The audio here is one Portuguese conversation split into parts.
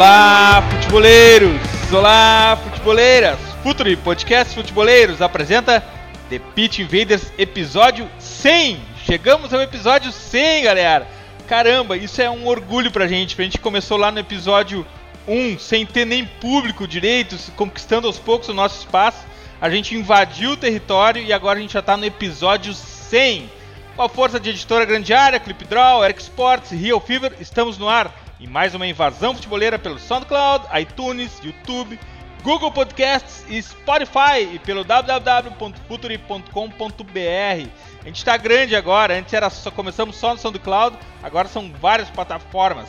Olá, futeboleiros! Olá, futeboleiras! Futuri Podcast Futeboleiros apresenta The Pitch Invaders episódio 100! Chegamos ao episódio 100, galera! Caramba, isso é um orgulho pra gente. A gente começou lá no episódio 1 sem ter nem público direito, conquistando aos poucos o nosso espaço. A gente invadiu o território e agora a gente já tá no episódio 100. Com a força de editora Grande Área, Clipdraw, Eric Sports Real Fever, estamos no ar e mais uma invasão futeboleira pelo SoundCloud, iTunes, YouTube, Google Podcasts e Spotify e pelo www.futuri.com.br. A gente está grande agora, antes era só começamos só no SoundCloud, agora são várias plataformas.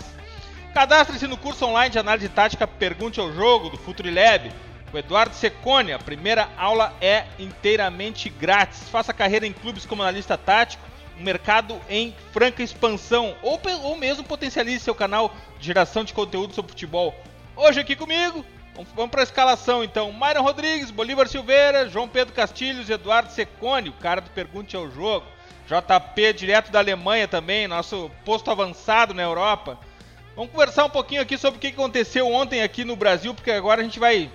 Cadastre-se no curso online de análise tática Pergunte ao Jogo do Futuri Lab. O Eduardo Secone, a primeira aula é inteiramente grátis. Faça carreira em clubes como analista tático mercado em franca expansão, ou, ou mesmo potencialize seu canal de geração de conteúdo sobre futebol. Hoje aqui comigo, vamos para a escalação então: Myron Rodrigues, Bolívar Silveira, João Pedro Castilhos, Eduardo Secone, o cara do Pergunte ao Jogo, JP direto da Alemanha também, nosso posto avançado na Europa. Vamos conversar um pouquinho aqui sobre o que aconteceu ontem aqui no Brasil, porque agora a gente vai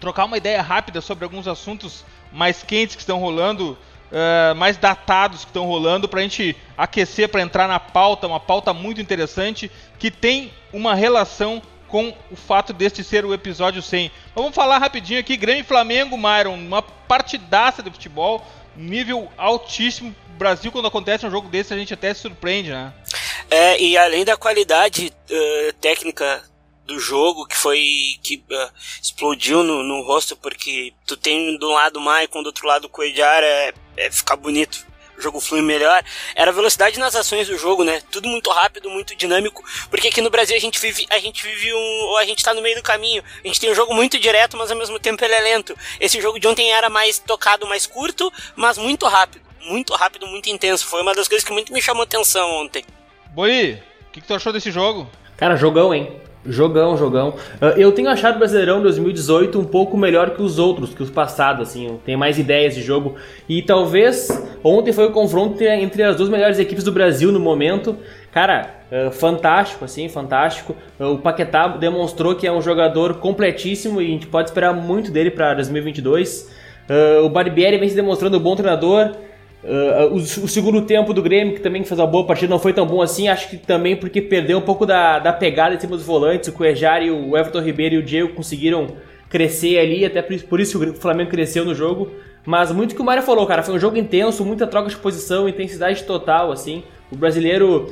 trocar uma ideia rápida sobre alguns assuntos mais quentes que estão rolando uh, mais datados que estão rolando para a gente aquecer para entrar na pauta, uma pauta muito interessante que tem uma relação com o fato deste ser o episódio 100. Vamos falar rapidinho aqui, Grêmio e Flamengo, Myron, uma partidaça de futebol, nível altíssimo. Brasil, quando acontece um jogo desse, a gente até se surpreende, né? É, e além da qualidade uh, técnica do jogo que foi que uh, explodiu no, no, rosto porque tu tem do lado o Maicon, do outro lado o Coedjar, é, é ficar bonito. O jogo flui melhor. Era a velocidade nas ações do jogo, né? Tudo muito rápido, muito dinâmico. Porque aqui no Brasil a gente vive, a gente vive um, a gente tá no meio do caminho. A gente tem um jogo muito direto, mas ao mesmo tempo ele é lento. Esse jogo de ontem era mais tocado, mais curto, mas muito rápido. Muito rápido, muito intenso. Foi uma das coisas que muito me chamou atenção ontem. Boi, o que, que tu achou desse jogo? Cara, jogão, hein? Jogão, jogão. Ah, eu tenho achado o Brasileirão 2018 um pouco melhor que os outros, que os passados, assim. Tem mais ideias de jogo. E talvez ontem foi o confronto entre as duas melhores equipes do Brasil no momento. Cara, ah, fantástico, assim, fantástico. Ah, o Paquetá demonstrou que é um jogador completíssimo e a gente pode esperar muito dele para 2022. o Barbieri vem se demonstrando um bom treinador. Uh, o, o, segundo tempo do Grêmio, que também fez uma boa partida, não foi tão bom assim. Acho que também porque perdeu um pouco da, da pegada em cima dos volantes. O Cuejar e o Everton Ribeiro e o Diego conseguiram crescer ali, até por, por isso o Flamengo cresceu no jogo. Mas muito que o Mário falou, cara, foi um jogo intenso, muita troca de posição, intensidade total, assim. O brasileiro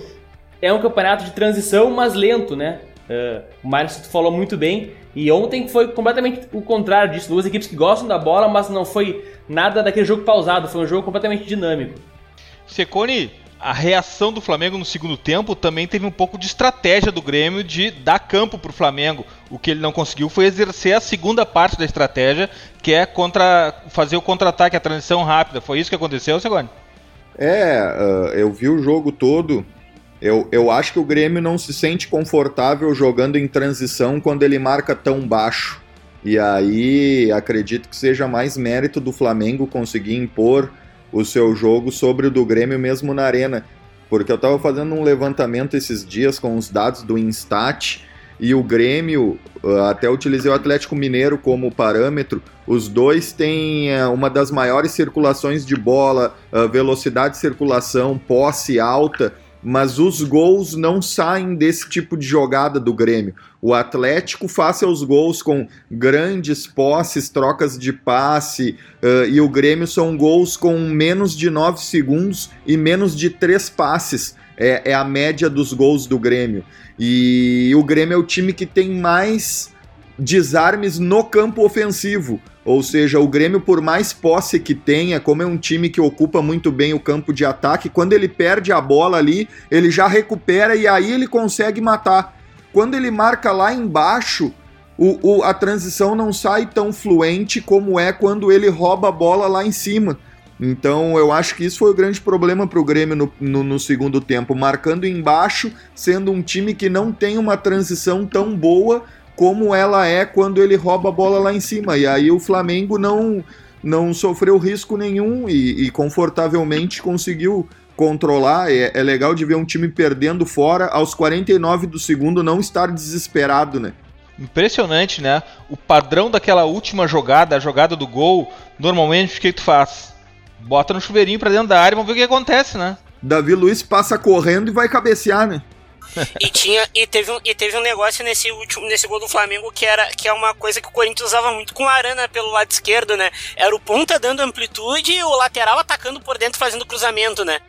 é um campeonato de transição, mas lento, né? Uh, o Mário falou muito bem. E ontem foi completamente o contrário disso. Duas equipes que gostam da bola, mas não foi nada daquele jogo pausado. Foi um jogo completamente dinâmico. Secone, a reação do Flamengo no segundo tempo também teve um pouco de estratégia do Grêmio de dar campo para o Flamengo. O que ele não conseguiu foi exercer a segunda parte da estratégia, que é contra fazer o contra-ataque, a transição rápida. Foi isso que aconteceu, Segone? É, uh, eu vi o jogo todo eu, eu acho que o Grêmio não se sente confortável jogando em transição quando ele marca tão baixo. E aí acredito que seja mais mérito do Flamengo conseguir impor o seu jogo sobre o do Grêmio mesmo na arena. Porque eu estava fazendo um levantamento esses dias com os dados do Instat e o Grêmio, ah, até utilizei o Atlético Mineiro como parâmetro, os dois têm eh, uma das maiores circulações de bola, ah, velocidade de circulação, posse alta mas os gols não saem desse tipo de jogada do Grêmio. O Atlético faz seus gols com grandes posses, trocas de passe, uh, e o Grêmio são gols com menos de 9 segundos e menos de 3 passes. É, é a média dos gols do Grêmio. E o Grêmio é o time que tem mais desarmes no campo ofensivo. Ou seja, o Grêmio, por mais posse que tenha, como é um time que ocupa muito bem o campo de ataque, quando ele perde a bola ali, ele já recupera e aí ele consegue matar. quando ele marca lá embaixo, o, o, a transição não sai tão fluente como é quando ele rouba a bola lá em cima. Então eu acho que isso foi o grande problema para o Grêmio no, no, no, segundo tempo, marcando embaixo, sendo um time que não tem uma transição tão boa como ela é quando ele rouba a bola lá em cima. E aí o Flamengo não, não sofreu risco nenhum e, e confortavelmente conseguiu controlar. É, é legal de ver um time perdendo fora aos 49 do segundo, não estar desesperado, né? Impressionante, né? O padrão daquela última jogada, a jogada do gol, normalmente o que tu faz? bota no chuveirinho pra dentro da área e vamos ver o que acontece, né? Davi Luiz passa correndo e vai cabecear, né? E tinha e teve um, e teve um negócio nesse último nesse gol do Flamengo que era que é uma coisa que o Corinthians usava muito com a Arana pelo lado esquerdo, né? Era o ponta dando amplitude e o lateral atacando por dentro fazendo cruzamento, né?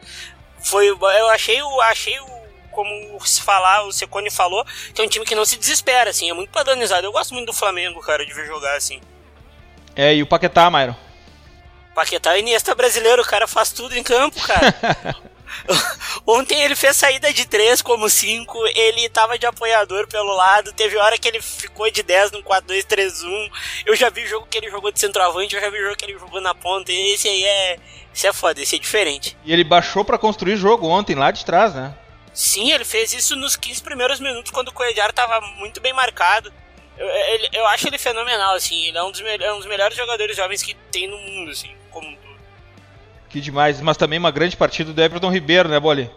Foi eu achei o achei o como se falar, o Secone falou, que é um time que não se desespera assim, é muito padronizado. Eu gosto muito do Flamengo, cara, de ver jogar assim. É, e o Paquetá, Mairo? Paquetá é Iniesta brasileiro, o cara faz tudo em campo, cara. Ontem ele fez saída de 3 como 5, ele tava de apoiador pelo lado, teve hora que ele ficou de 10 no 4-2-3-1. Eu já vi jogo que ele jogou de centroavante, eu já vi jogo que ele jogou na ponta. Esse aí é. Esse é foda, esse é diferente. E ele baixou para construir jogo ontem, lá de trás, né? Sim, ele fez isso nos 15 primeiros minutos, quando o Coelhar tava muito bem marcado. Eu, ele, eu acho ele fenomenal, assim. Ele é um, dos, é um dos melhores jogadores jovens que tem no mundo, assim, como um todo. Que demais, mas também uma grande partida do Everton Ribeiro, né, Boli?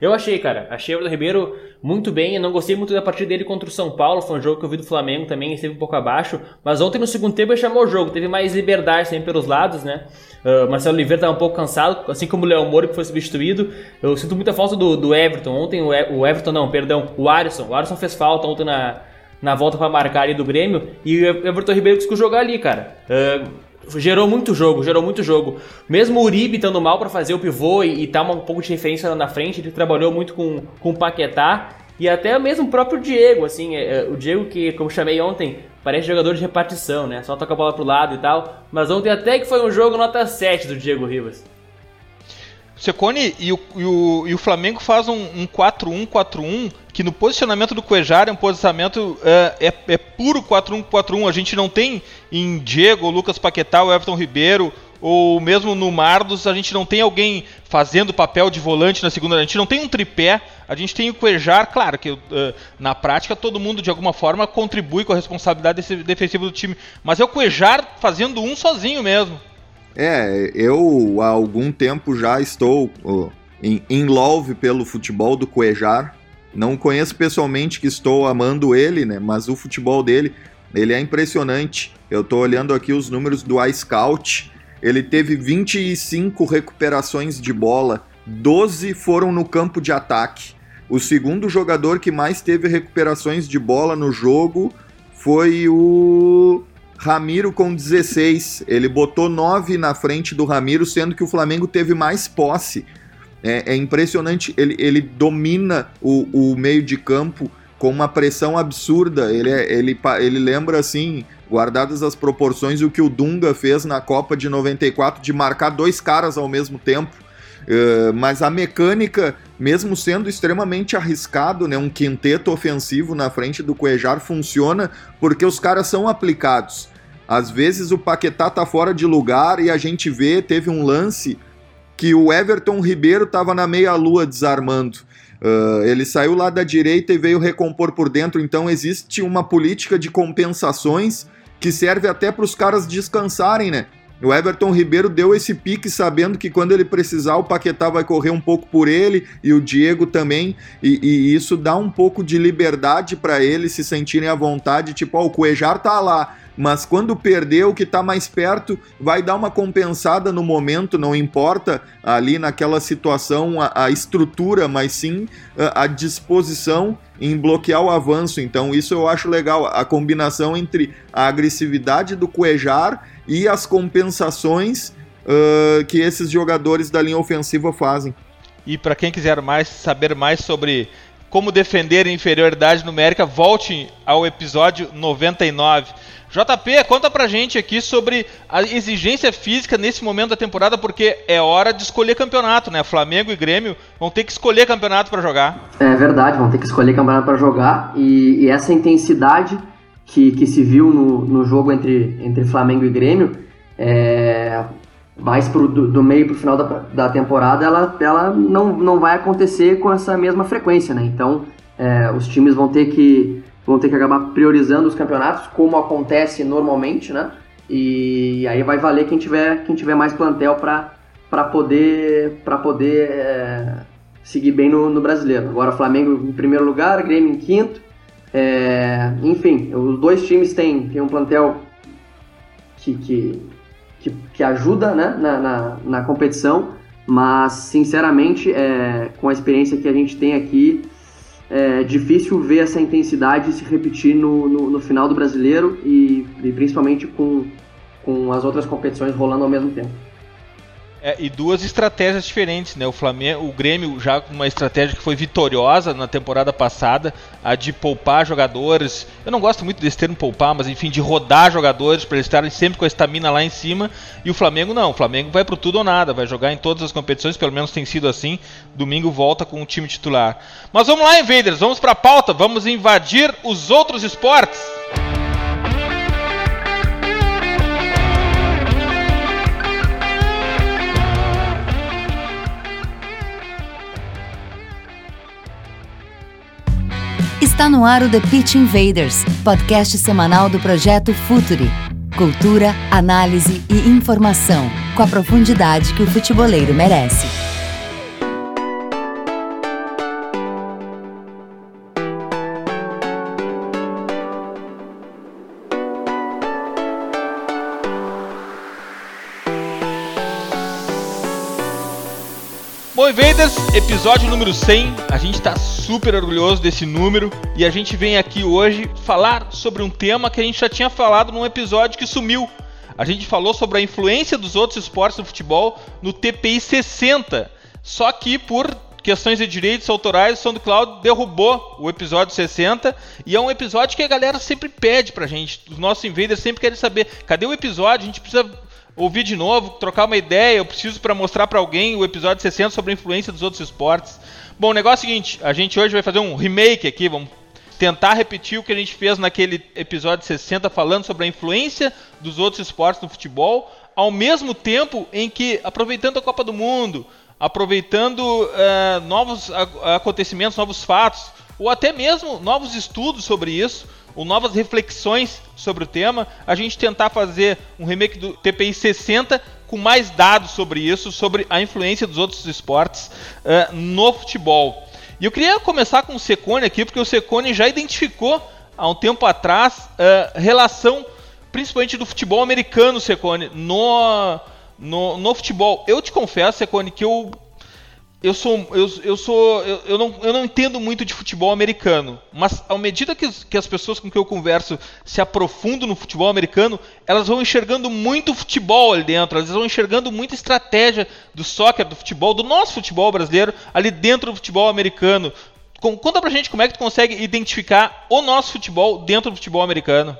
Eu achei, cara. Achei o Everton Ribeiro muito bem. Eu não gostei muito da partida dele contra o São Paulo. Foi um jogo que eu vi do Flamengo também, esteve um pouco abaixo. Mas ontem no segundo tempo ele chamou o jogo. Teve mais liberdade também pelos lados, né? Uh, Marcelo Oliveira estava um pouco cansado, assim como o Léo Moro que foi substituído. Eu sinto muita falta do, do Everton. Ontem o, o Everton, não, perdão, o Alisson. O Alisson fez falta ontem na, na volta para marcar ali do Grêmio. E o Everton Ribeiro conseguiu jogar ali, cara. Uh, gerou muito jogo, gerou muito jogo. Mesmo o Uribe estando mal para fazer o pivô e, e tá um pouco de referência na frente, ele trabalhou muito com, com o Paquetá. E até mesmo o próprio Diego, assim, é, é, o Diego que, como chamei ontem, parece jogador de repartição, né? Só toca a bola pro lado e tal. Mas ontem até que foi um jogo nota 7 do Diego Rivas. Secone e o, e o, e o Flamengo faz um 4-1-4-1 que no posicionamento do Cuejar é um posicionamento é, é, é puro 4-1-4-1. A gente não tem em Diego, Lucas Paquetá, o Everton Ribeiro ou mesmo no Mardos, a gente não tem alguém fazendo papel de volante na segunda. A gente não tem um tripé, a gente tem o Cuejar. Claro que uh, na prática todo mundo de alguma forma contribui com a responsabilidade defensiva do time, mas é o Cuejar fazendo um sozinho mesmo. É, eu há algum tempo já estou em, em love pelo futebol do Cuejar. Não conheço pessoalmente que estou amando ele, né? Mas o futebol dele, ele é impressionante. Eu estou olhando aqui os números do iScout. Ele teve 25 recuperações de bola, 12 foram no campo de ataque. O segundo jogador que mais teve recuperações de bola no jogo foi o Ramiro com 16. Ele botou 9 na frente do Ramiro, sendo que o Flamengo teve mais posse. É, é impressionante, ele, ele domina o, o, meio de campo com uma pressão absurda. Ele, é, ele, ele lembra, assim, guardadas as proporções, o que o Dunga fez na Copa de 94, de marcar dois caras ao mesmo tempo. Uh, mas a mecânica, mesmo sendo extremamente arriscado, né, um quinteto ofensivo na frente do Cuejar funciona porque os caras são aplicados. Às vezes o Paquetá tá fora de lugar e a gente vê, teve um lance que o Everton Ribeiro estava na meia-lua desarmando. Uh, ele saiu lá da direita e veio recompor por dentro, então existe uma política de compensações que serve até para os caras descansarem, né? O Everton Ribeiro deu esse pique sabendo que quando ele precisar o Paquetá vai correr um pouco por ele e o Diego também, e, e isso dá um pouco de liberdade para eles se sentirem à vontade, tipo, ó, o Cuejar tá lá, mas quando perder, o que está mais perto vai dar uma compensada no momento, não importa ali naquela situação a, a estrutura, mas sim a, a, disposição em bloquear o avanço. Então, isso eu acho legal, a combinação entre a agressividade do Cuejar e as compensações uh, que esses jogadores da linha ofensiva fazem. E para quem quiser mais saber mais sobre como defender a inferioridade numérica, volte ao episódio 99. JP, conta pra gente aqui sobre a exigência física nesse momento da temporada, porque é hora de escolher campeonato, né? Flamengo e Grêmio vão ter que escolher campeonato para jogar. É verdade, vão ter que escolher campeonato para jogar e, e, essa intensidade que, que se viu no, no jogo entre, entre Flamengo e Grêmio, é, mais pro, do, do meio para o final da, da temporada, ela, ela não, não vai acontecer com essa mesma frequência, né? Então, é, os times vão ter que vão ter que acabar priorizando os campeonatos, como acontece normalmente, né? E aí vai valer quem tiver, quem tiver mais plantel para poder, pra poder é, seguir bem no, no, brasileiro. Agora Flamengo em primeiro lugar, Grêmio em quinto. É, enfim, os dois times têm, têm um plantel que, que, que, que ajuda né, na, na, na, competição, mas sinceramente, é, com a experiência que a gente tem aqui, é difícil ver essa intensidade se repetir no, no, no final do brasileiro e, e, principalmente com, com as outras competições rolando ao mesmo tempo. É, e duas estratégias diferentes, né? O Flamengo, o Grêmio já com uma estratégia que foi vitoriosa na temporada passada, a de poupar jogadores. Eu não gosto muito desse termo poupar, mas enfim, de rodar jogadores para eles estarem sempre com a estamina lá em cima. E o Flamengo não, o Flamengo vai pro tudo ou nada, vai jogar em todas as competições, pelo menos tem sido assim. Domingo volta com o time titular. Mas vamos lá, Invaders, vamos para a pauta, vamos invadir os outros esportes. Está no ar o The Pitch Invaders, podcast semanal do projeto Futuri. Cultura, análise e informação, com a profundidade que o futeboleiro merece. Bom, Invaders, episódio número 100. A gente está super orgulhoso desse número e a gente vem aqui hoje falar sobre um tema que a gente já tinha falado num episódio que sumiu. A gente falou sobre a influência dos outros esportes do futebol no TPI 60. Só que por questões de direitos autorais, o SoundCloud derrubou o episódio 60 e é um episódio que a galera sempre pede pra gente. Os nossos invaders sempre querem saber cadê o episódio, a gente precisa ouvir de novo, trocar uma ideia, eu preciso para mostrar para alguém o episódio 60 sobre a influência dos outros esportes. Bom, o negócio é o seguinte, a gente hoje vai fazer um remake aqui, vamos tentar repetir o que a gente fez naquele episódio 60 falando sobre a influência dos outros esportes no futebol, ao mesmo tempo em que aproveitando a Copa do Mundo, aproveitando uh, novos acontecimentos, novos fatos, ou até mesmo novos estudos sobre isso, ou novas reflexões sobre o tema, a gente tentar fazer um remake do TPI 60 com mais dados sobre isso, sobre a influência dos outros esportes uh, no futebol. E eu queria começar com o Secone aqui, porque o Secone já identificou há um tempo atrás uh, relação, principalmente do futebol americano, Secone, no, no, no futebol. Eu te confesso, Secone, que eu eu sou eu, eu sou eu, eu, não, eu não entendo muito de futebol americano, mas à medida que, que as pessoas com que eu converso se aprofundam no futebol americano, elas vão enxergando muito futebol ali dentro, elas vão enxergando muita estratégia do soccer, do futebol, do nosso futebol brasileiro ali dentro do futebol americano. Conta pra gente como é que tu consegue identificar o nosso futebol dentro do futebol americano.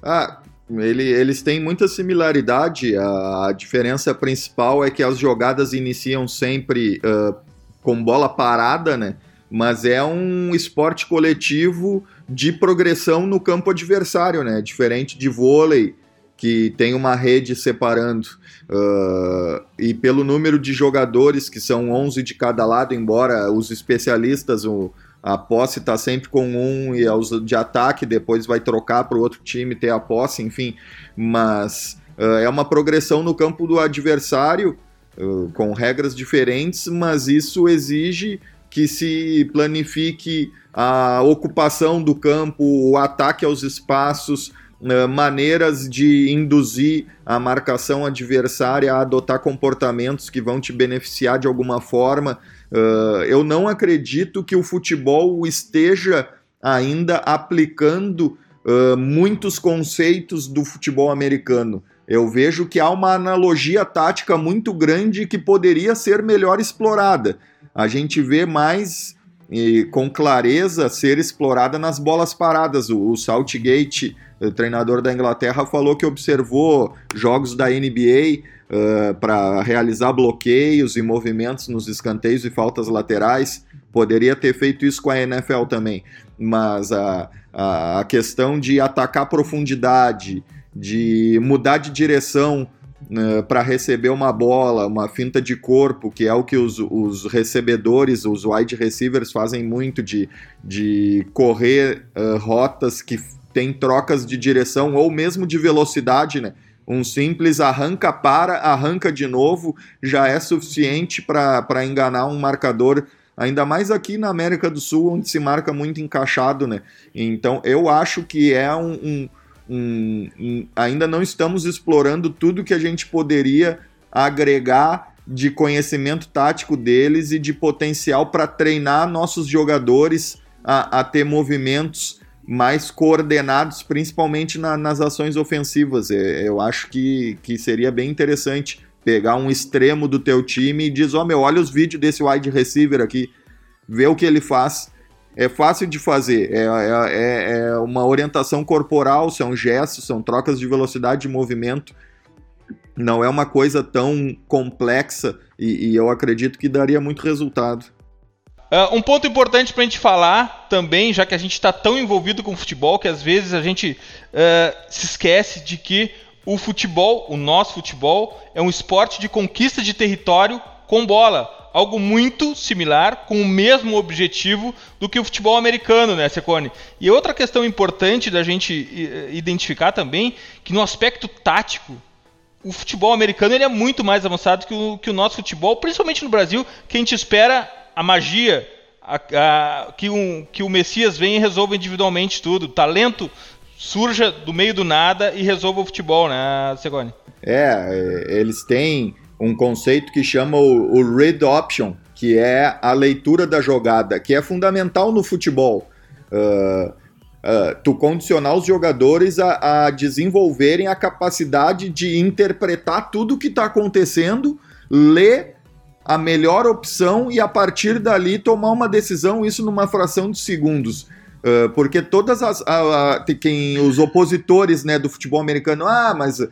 Ah, ele, eles têm muita similaridade. A, diferença principal é que as jogadas iniciam sempre uh, com bola parada, né? Mas é um esporte coletivo de progressão no campo adversário, né? Diferente de vôlei, que tem uma rede separando. Uh, e pelo número de jogadores, que são 11 de cada lado, embora os especialistas, o, a posse está sempre com um e aos de ataque, depois vai trocar para o outro time ter a posse, enfim. Mas uh, é uma progressão no campo do adversário, uh, com regras diferentes, mas isso exige que se planifique a ocupação do campo, o ataque aos espaços, uh, maneiras de induzir a marcação adversária a adotar comportamentos que vão te beneficiar de alguma forma. Uh, eu não acredito que o futebol esteja ainda aplicando uh, muitos conceitos do futebol americano. Eu vejo que há uma analogia tática muito grande que poderia ser melhor explorada. A gente vê mais e, com clareza ser explorada nas bolas paradas. O, o Saltgate, treinador da Inglaterra, falou que observou jogos da NBA uh, para realizar bloqueios e movimentos nos escanteios e faltas laterais. Poderia ter feito isso com a NFL também, mas a, a, a questão de atacar profundidade, de mudar de direção né, para receber uma bola, uma finta de corpo, que é o que os, os recebedores, os wide receivers fazem muito, de, de correr uh, rotas que tem trocas de direção ou mesmo de velocidade, né? Um simples arranca para, arranca de novo, já é suficiente para enganar um marcador, ainda mais aqui na América do Sul, onde se marca muito encaixado, né? Então eu acho que é um, um um, um, ainda não estamos explorando tudo que a gente poderia agregar de conhecimento tático deles e de potencial para treinar nossos jogadores a, a, ter movimentos mais coordenados, principalmente na, nas ações ofensivas. É, eu acho que, que seria bem interessante pegar um extremo do teu time e dizer, ó, oh, meu, olha os vídeos desse wide receiver aqui, vê o que ele faz é fácil de fazer. É, é, é, é, uma orientação corporal, são gestos, são trocas de velocidade de movimento. Não é uma coisa tão complexa e, e eu acredito que daria muito resultado. Uh, um ponto importante para a gente falar também, já que a gente está tão envolvido com o futebol, que às vezes a gente uh, se esquece de que o futebol, o nosso futebol, é um esporte de conquista de território com bola algo muito similar, com o mesmo objetivo do que o futebol americano, né, Secone? E outra questão importante da gente identificar também, que no aspecto tático, o futebol americano ele é muito mais avançado que o, que o nosso futebol, principalmente no Brasil, que a gente espera a magia, a, a, que, um, que o Messias venha e resolva individualmente tudo. Talento surja do meio do nada e resolva o futebol, né, Segone? É, é eles têm um conceito que chama o, o read option, que é a leitura da jogada, que é fundamental no futebol. Uh, uh, tu condicionar os jogadores a, a, desenvolverem a capacidade de interpretar tudo o que está acontecendo, ler a melhor opção e a partir dali tomar uma decisão, isso numa fração de segundos. Uh, porque todas as a, a, quem, os opositores né, do futebol americano, ah, mas uh,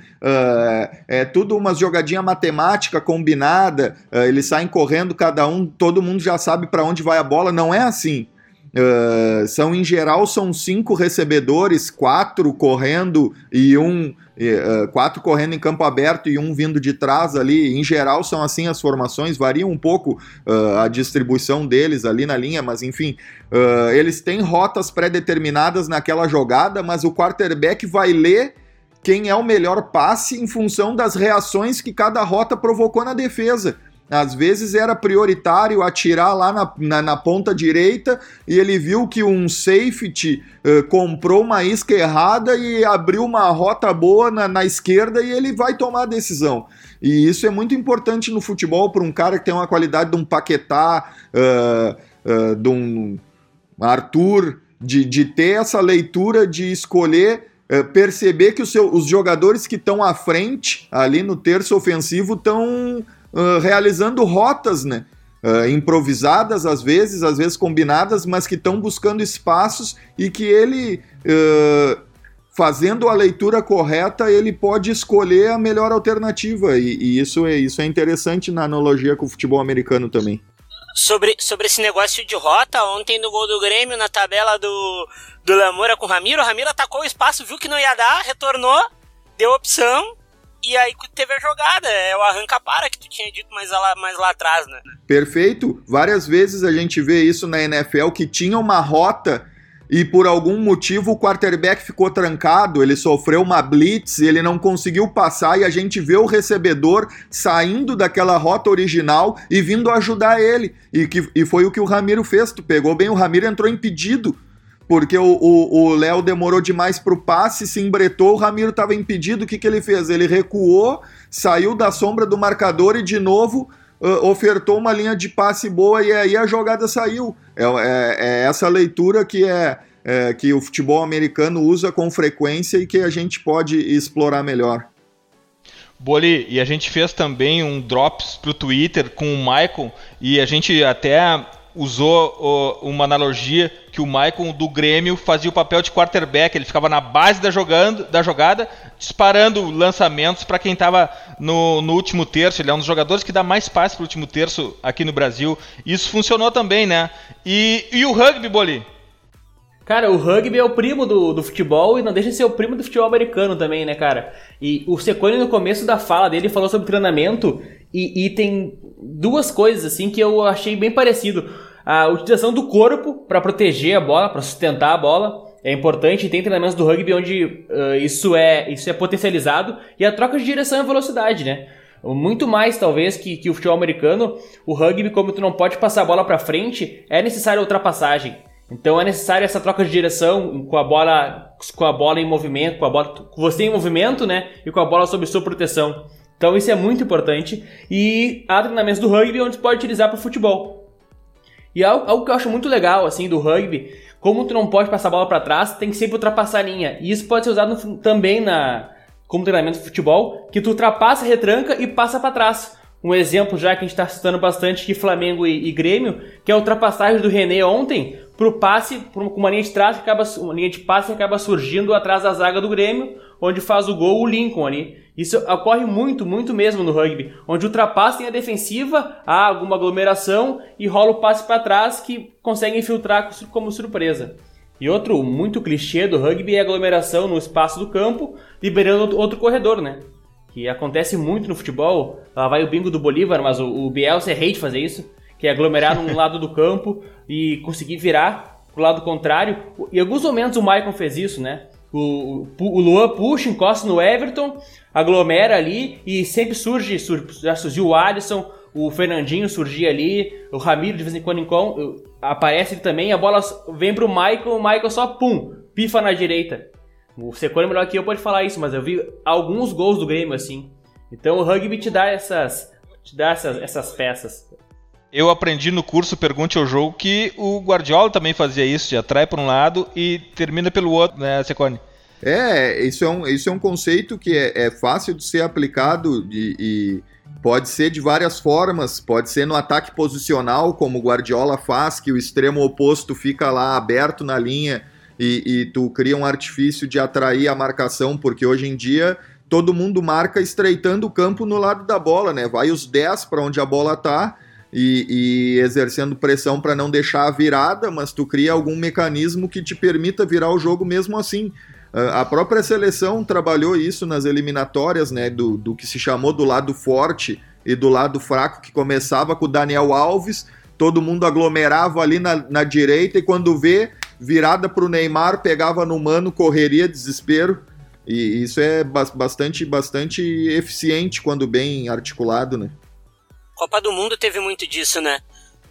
é tudo uma jogadinha matemática combinada, uh, eles saem correndo cada um, todo mundo já sabe para onde vai a bola. Não é assim. Uh, são em geral são cinco recebedores, quatro correndo e um uh, quatro correndo em campo aberto e um vindo de trás ali. Em geral são assim as formações, variam um pouco uh, a distribuição deles ali na linha, mas enfim, eles têm rotas pré-determinadas naquela jogada, mas o quarterback vai ler quem é o melhor passe em função das reações que cada rota provocou na defesa. Às vezes era prioritário atirar lá na, na, na ponta direita e ele viu que um safety uh, comprou uma isca errada e abriu uma rota boa na, na esquerda e ele vai tomar a decisão. E isso é muito importante no futebol para um cara que tem uma qualidade de um Paquetá, uh, uh, de um Arthur, de, de ter essa leitura de escolher perceber que seu, os jogadores que estão à frente, ali no terço ofensivo, estão realizando rotas, né? Uh, improvisadas às vezes, às vezes combinadas, mas que estão buscando espaços e que ele, uh, fazendo a leitura correta, ele pode escolher a melhor alternativa. E, e, isso, é, isso é interessante na analogia com o futebol americano também. Sobre, sobre esse negócio de rota, ontem no gol do Grêmio, na tabela do, do Lamora com o Ramiro, o Ramiro atacou o espaço, viu que não ia dar, retornou, deu opção, e aí teve a jogada, é o arranca-para que tu tinha dito mais lá, mais lá atrás, né? Perfeito. Várias vezes a gente vê isso na NFL que tinha uma rota e por algum motivo o quarterback ficou trancado, ele sofreu uma blitz, ele não conseguiu passar e a gente vê o recebedor saindo daquela rota original e vindo ajudar ele. E, que, e foi o que o Ramiro fez, tu pegou bem, o Ramiro entrou impedido porque o Léo demorou demais para o passe, se embretou, o Ramiro estava impedido, o que, que ele fez? Ele recuou, saiu da sombra do marcador e de novo uh, ofertou uma linha de passe boa e aí a jogada saiu. É, é, é essa leitura que é, é, que o futebol americano usa com frequência e que a gente pode explorar melhor. Boli, e a gente fez também um drops pro Twitter com o Michael e a gente até usou uma analogia que o Maicon do Grêmio fazia o papel de quarterback, ele ficava na base da, jogando, da jogada, disparando lançamentos para quem estava no, no, último terço. Ele é um dos jogadores que dá mais passe para o último terço aqui no Brasil. Isso funcionou também, né? E, e o rugby, Boli? Cara, o rugby é o primo do, do futebol e não deixa de ser o primo do futebol americano também, né, cara? E o Secone, no começo da fala dele, falou sobre treinamento e, e tem duas coisas, assim, que eu achei bem parecido. A utilização do corpo para proteger a bola, para sustentar a bola, é importante. Tem treinamentos do rugby onde uh, isso, é, isso é potencializado. E a troca de direção e velocidade, né? Muito mais, talvez, que, que o futebol americano, o rugby, como tu não pode passar a bola para frente, é necessária ultrapassagem. Então é necessária essa troca de direção com a bola com a bola em movimento, com a bola com você em movimento, né, e com a bola sob sua proteção. Então isso é muito importante e há treinamentos do rugby onde você pode utilizar para o futebol. E algo, algo, que eu acho muito legal assim do rugby, como tu não pode passar a bola para trás, tem que sempre ultrapassar a linha. E isso pode ser usado no, também na como treinamento de futebol, que tu ultrapassa, retranca e passa para trás. Um exemplo já que a gente está citando bastante de Flamengo e, e, Grêmio, que é a ultrapassagem do René ontem pro passe, com uma linha de trás acaba, uma linha de passe que acaba surgindo atrás da zaga do Grêmio, onde faz o gol o Lincoln ali. Isso ocorre muito, muito mesmo no rugby, onde ultrapassa a defensiva, há alguma aglomeração e rola o passe para trás que consegue infiltrar como surpresa. E outro muito clichê do rugby é a aglomeração no espaço do campo, liberando outro corredor, né? Que acontece muito no futebol. Lá vai o bingo do Bolívar, mas o, o Bielsa é rei de fazer isso que é aglomerar num lado do campo e conseguir virar pro lado contrário. Em alguns momentos o Maicon fez isso, né? O, o, o Luan puxa, encosta no Everton, aglomera ali e sempre surge, já surgiu o Alisson, o Fernandinho surgia ali, o Ramiro de vez em quando, em aparece ele também, a bola vem pro Michael, o Michael só pum, pifa na direita. O Secone melhor que eu pode falar isso, mas eu vi alguns gols do Grêmio assim. Então o rugby te dá essas, te dá essas, essas peças. Eu aprendi no curso Pergunte ao Jogo que o Guardiola também fazia isso, de atrai por um lado e termina pelo outro, né, Secone? É, isso é um, isso é um conceito que é, é fácil de ser aplicado e pode ser de várias formas. Pode ser no ataque posicional, como o Guardiola faz, que o extremo oposto fica lá aberto na linha e, e tu cria um artifício de atrair a marcação, porque hoje em dia todo mundo marca estreitando o campo no lado da bola, né? Vai os 10 para onde a bola tá e, e exercendo pressão para não deixar a virada, mas tu cria algum mecanismo que te permita virar o jogo mesmo assim. Ah, a própria seleção trabalhou isso nas eliminatórias, né? Do, do que se chamou do lado forte e do lado fraco, que começava com o Daniel Alves, todo mundo aglomerava ali na, na direita e quando vê, virada para o Neymar, pegava no mano, correria, desespero. E isso é bastante, bastante eficiente quando bem articulado, né? Copa do Mundo teve muito disso, né?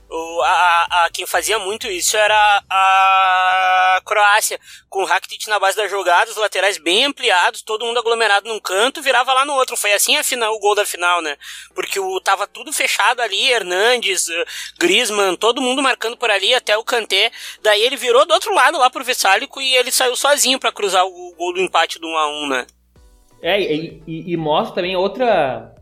O, a, a, quem fazia muito isso era a Croácia, com o Rakitic na base da jogada, os laterais bem ampliados, todo mundo aglomerado num canto, virava lá no outro. Foi assim a final, o gol da final, né? Porque o, tava tudo fechado ali, Hernandes, eh, Griezmann, todo mundo marcando por ali, até o Kanté. Daí ele virou do outro lado lá pro Vessálico e ele saiu sozinho para cruzar o, o, gol do empate do 1 a 1 né? É, e, e, e mostra também outra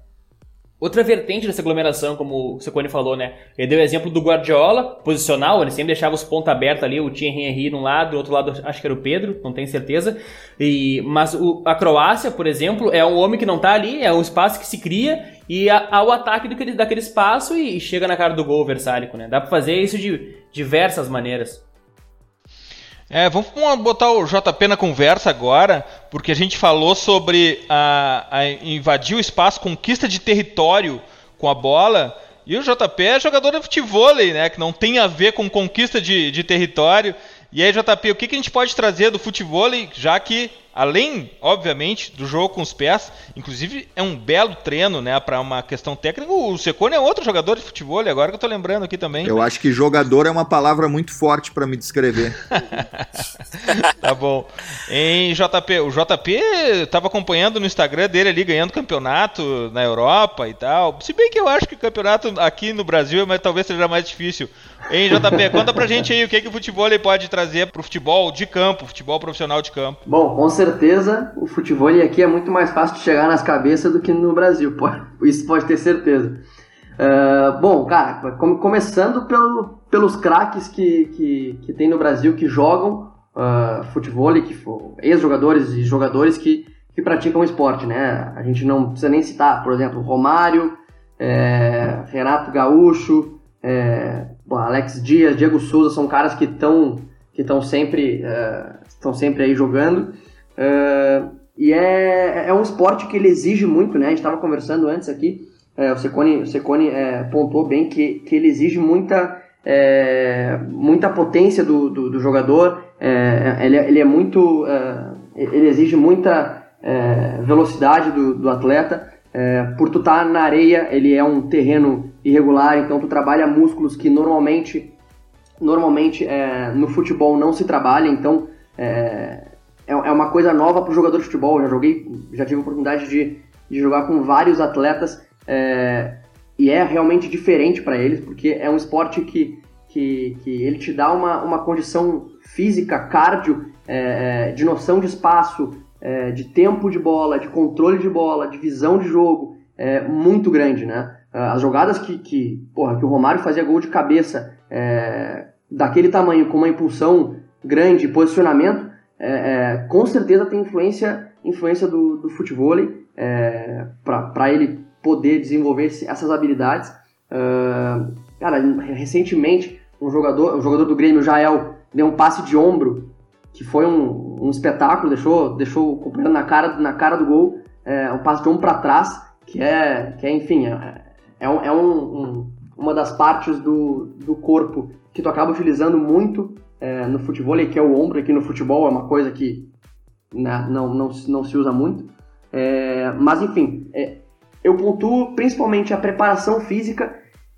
Outra vertente dessa aglomeração, como o Secone falou, né? Ele deu o exemplo do Guardiola, posicional, ele sempre deixava os pontos abertos ali, o Thierry Henry num lado, do outro lado acho que era o Pedro, não tenho certeza. E, mas o, a Croácia, por exemplo, é um homem que não está ali, é um espaço que se cria e há o ataque daquele, daquele espaço e, e, chega na cara do gol versálico, né? Dá para fazer isso de diversas maneiras. É, vamos botar o JP na conversa agora, porque a gente falou sobre a, a invadir o espaço, conquista de território com a bola. E o JP é jogador de futebol, né? Que não tem a ver com conquista de, de território. E aí, JP, o que, que a gente pode trazer do futebol, já que além, obviamente, do jogo com os pés, inclusive é um belo treino, né, para uma questão técnica. O Secone é outro jogador de futebol, agora que eu tô lembrando aqui também. Eu acho que jogador é uma palavra muito forte para me descrever. tá bom. Em JP, o JP tava acompanhando no Instagram dele ali ganhando campeonato na Europa e tal. Se bem que eu acho que o campeonato aqui no Brasil mas talvez seja mais difícil. Hein, JP, conta pra gente aí o que, que o futebol pode trazer pro futebol de campo, futebol profissional de campo. Bom, com certeza o futebol aqui é muito mais fácil de chegar nas cabeças do que no Brasil, isso pode ter certeza. Uh, bom, cara, começando pelo, pelos craques que, que, que tem no Brasil que jogam uh, futebol, ex-jogadores e jogadores que, que praticam esporte, né? A gente não precisa nem citar, por exemplo, Romário, é, Renato Gaúcho, é, Alex Dias, Diego Souza, são caras que estão que estão sempre estão uh, sempre aí jogando uh, e é, é um esporte que ele exige muito, né? A gente estava conversando antes aqui, é, o Secone, o Secone é, pontuou bem que, que ele exige muita é, muita potência do, do, do jogador, é, ele, ele, é muito, é, ele exige muita é, velocidade do, do atleta. É, por tu estar tá na areia, ele é um terreno irregular, então tu trabalha músculos que normalmente, normalmente é, no futebol não se trabalha, então é, é uma coisa nova para o jogador de futebol. Eu já joguei, já tive a oportunidade de, de jogar com vários atletas e é realmente diferente para eles, porque é um esporte que, que, que ele te dá uma, uma condição física, cardio, é, é, de noção de espaço, é, de tempo de bola, de controle de bola, de visão de jogo, é, muito grande, né? As jogadas que, que, porra, que o Romário fazia gol de cabeça é, daquele tamanho, com uma impulsão grande, posicionamento, é, é, com certeza tem influência, influência do, do futebol é, para ele poder desenvolver essas habilidades. Uh, cara, recentemente, um jogador, um jogador do Grêmio, Jael, deu um passe de ombro que foi um, um espetáculo, deixou, deixou o companheiro na cara, na cara do gol, é, um passe de ombro para trás, que é, que é enfim, é, é, um, é um, um, uma das partes do, do corpo que tu acaba utilizando muito é, no futebol, que é o ombro, aqui no futebol é uma coisa que né, não, não, não se usa muito. É, mas enfim, é, eu pontuo principalmente a preparação física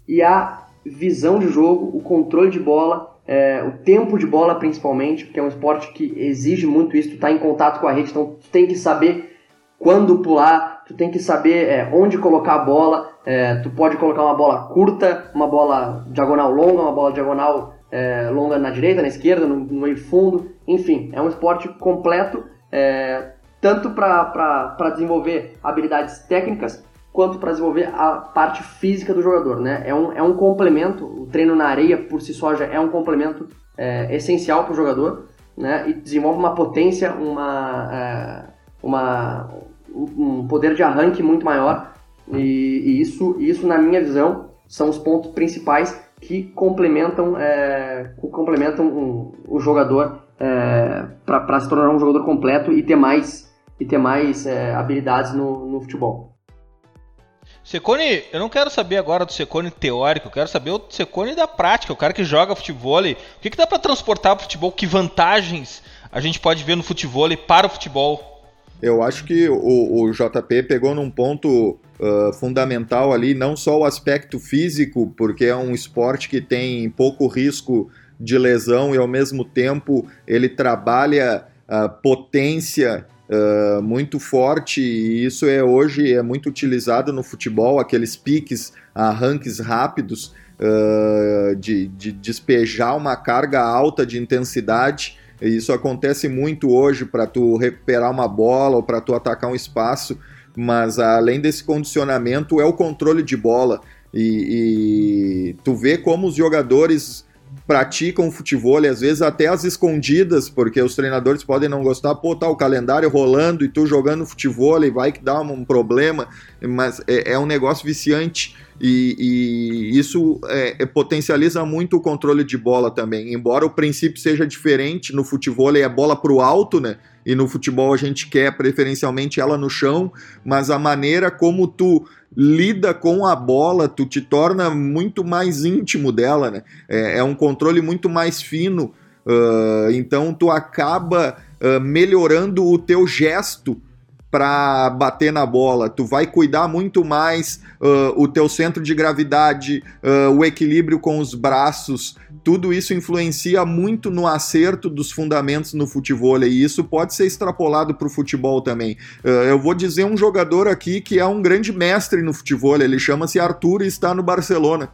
e a visão de jogo, o controle de bola, é, o tempo de bola principalmente, porque é um esporte que exige muito isso, tu tá em contato com a rede, então tu tem que saber quando pular, tu tem que saber é, onde colocar a bola, é, tu pode colocar uma bola curta, uma bola diagonal longa, uma bola diagonal é, longa na direita, na esquerda, no, no meio fundo, enfim, é um esporte completo, é, tanto para desenvolver habilidades técnicas, quanto para desenvolver a parte física do jogador, né? É um, é um complemento, o treino na areia por si só já é um complemento é, essencial para o jogador, né? E desenvolve uma potência, uma, é, uma, um poder de arranque muito maior e, e, isso, isso, na minha visão, são os pontos principais que complementam, é, complementam um, o jogador é, para se tornar um jogador completo e ter mais, e ter mais é, habilidades no, no futebol. Secone, eu não quero saber agora do Secone teórico, eu quero saber o Secone da prática, o cara que joga futebol. O que, que dá para transportar para o futebol? Que vantagens a gente pode ver no futebol para o futebol? Eu acho que o, o JP pegou num ponto uh, fundamental ali, não só o aspecto físico, porque é um esporte que tem pouco risco de lesão e ao mesmo tempo ele trabalha a potência uh, muito forte e isso é hoje é muito utilizado no futebol, aqueles piques, arranques rápidos uh, de, de despejar uma carga alta de intensidade. Isso acontece muito hoje para tu recuperar uma bola ou para tu atacar um espaço, mas além desse condicionamento é o controle de bola. E, e tu vê como os jogadores praticam futebol, às vezes até as escondidas, porque os treinadores podem não gostar, pô, tá o calendário rolando e tu jogando futebol, vai que dá um problema, mas é, é um negócio viciante e, e isso é, é, potencializa muito o controle de bola também. Embora o princípio seja diferente, no futebol é bola pro alto, né? E no futebol a gente quer preferencialmente ela no chão, mas a maneira como tu lida com a bola, tu te torna muito mais íntimo dela, né? É, é um controle muito mais fino, uh, então tu acaba uh, melhorando o teu gesto para bater na bola. Tu vai cuidar muito mais uh, o teu centro de gravidade, o equilíbrio com os braços. Tudo isso influencia muito no acerto dos fundamentos no futebol e isso pode ser extrapolado para o futebol também. Uh, eu vou dizer um jogador aqui que é um grande mestre no futebol. Ele chama-se Arthur e está no Barcelona.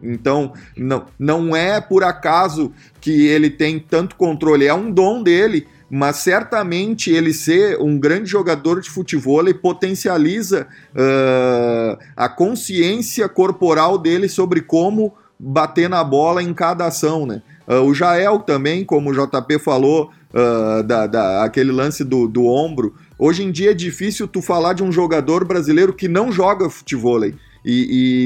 Então, não, não é por acaso que ele tem tanto controle, é um dom dele mas certamente ele ser um grande jogador de futebol potencializa uh, a consciência corporal dele sobre como bater na bola em cada ação, né? Uh, o Jael também, como o JP falou, uh, da, da, aquele lance do, do ombro. Hoje em dia é difícil tu falar de um jogador brasileiro que não joga futebol. E,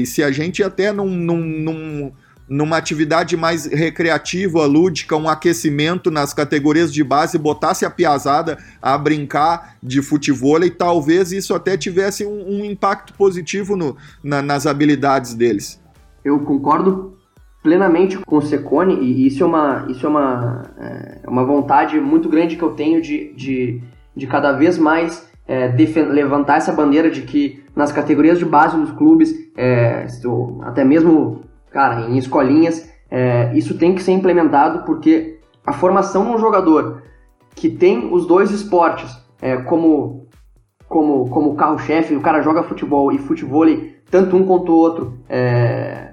e se a gente até num, num, num numa atividade mais recreativa, lúdica, um aquecimento nas categorias de base, botasse a piazada a brincar de futebol e talvez isso até tivesse um, um impacto positivo no, na, nas habilidades deles. Eu concordo plenamente com o Secone e isso é uma, isso é uma, é uma vontade muito grande que eu tenho de, de, de cada vez mais é, levantar essa bandeira de que nas categorias de base dos clubes, é, até mesmo cara, em escolinhas, é, isso tem que ser implementado porque a formação de um jogador que tem os dois esportes é, como, como, como carro-chefe, o cara joga futebol e futebol, tanto um quanto o outro, é,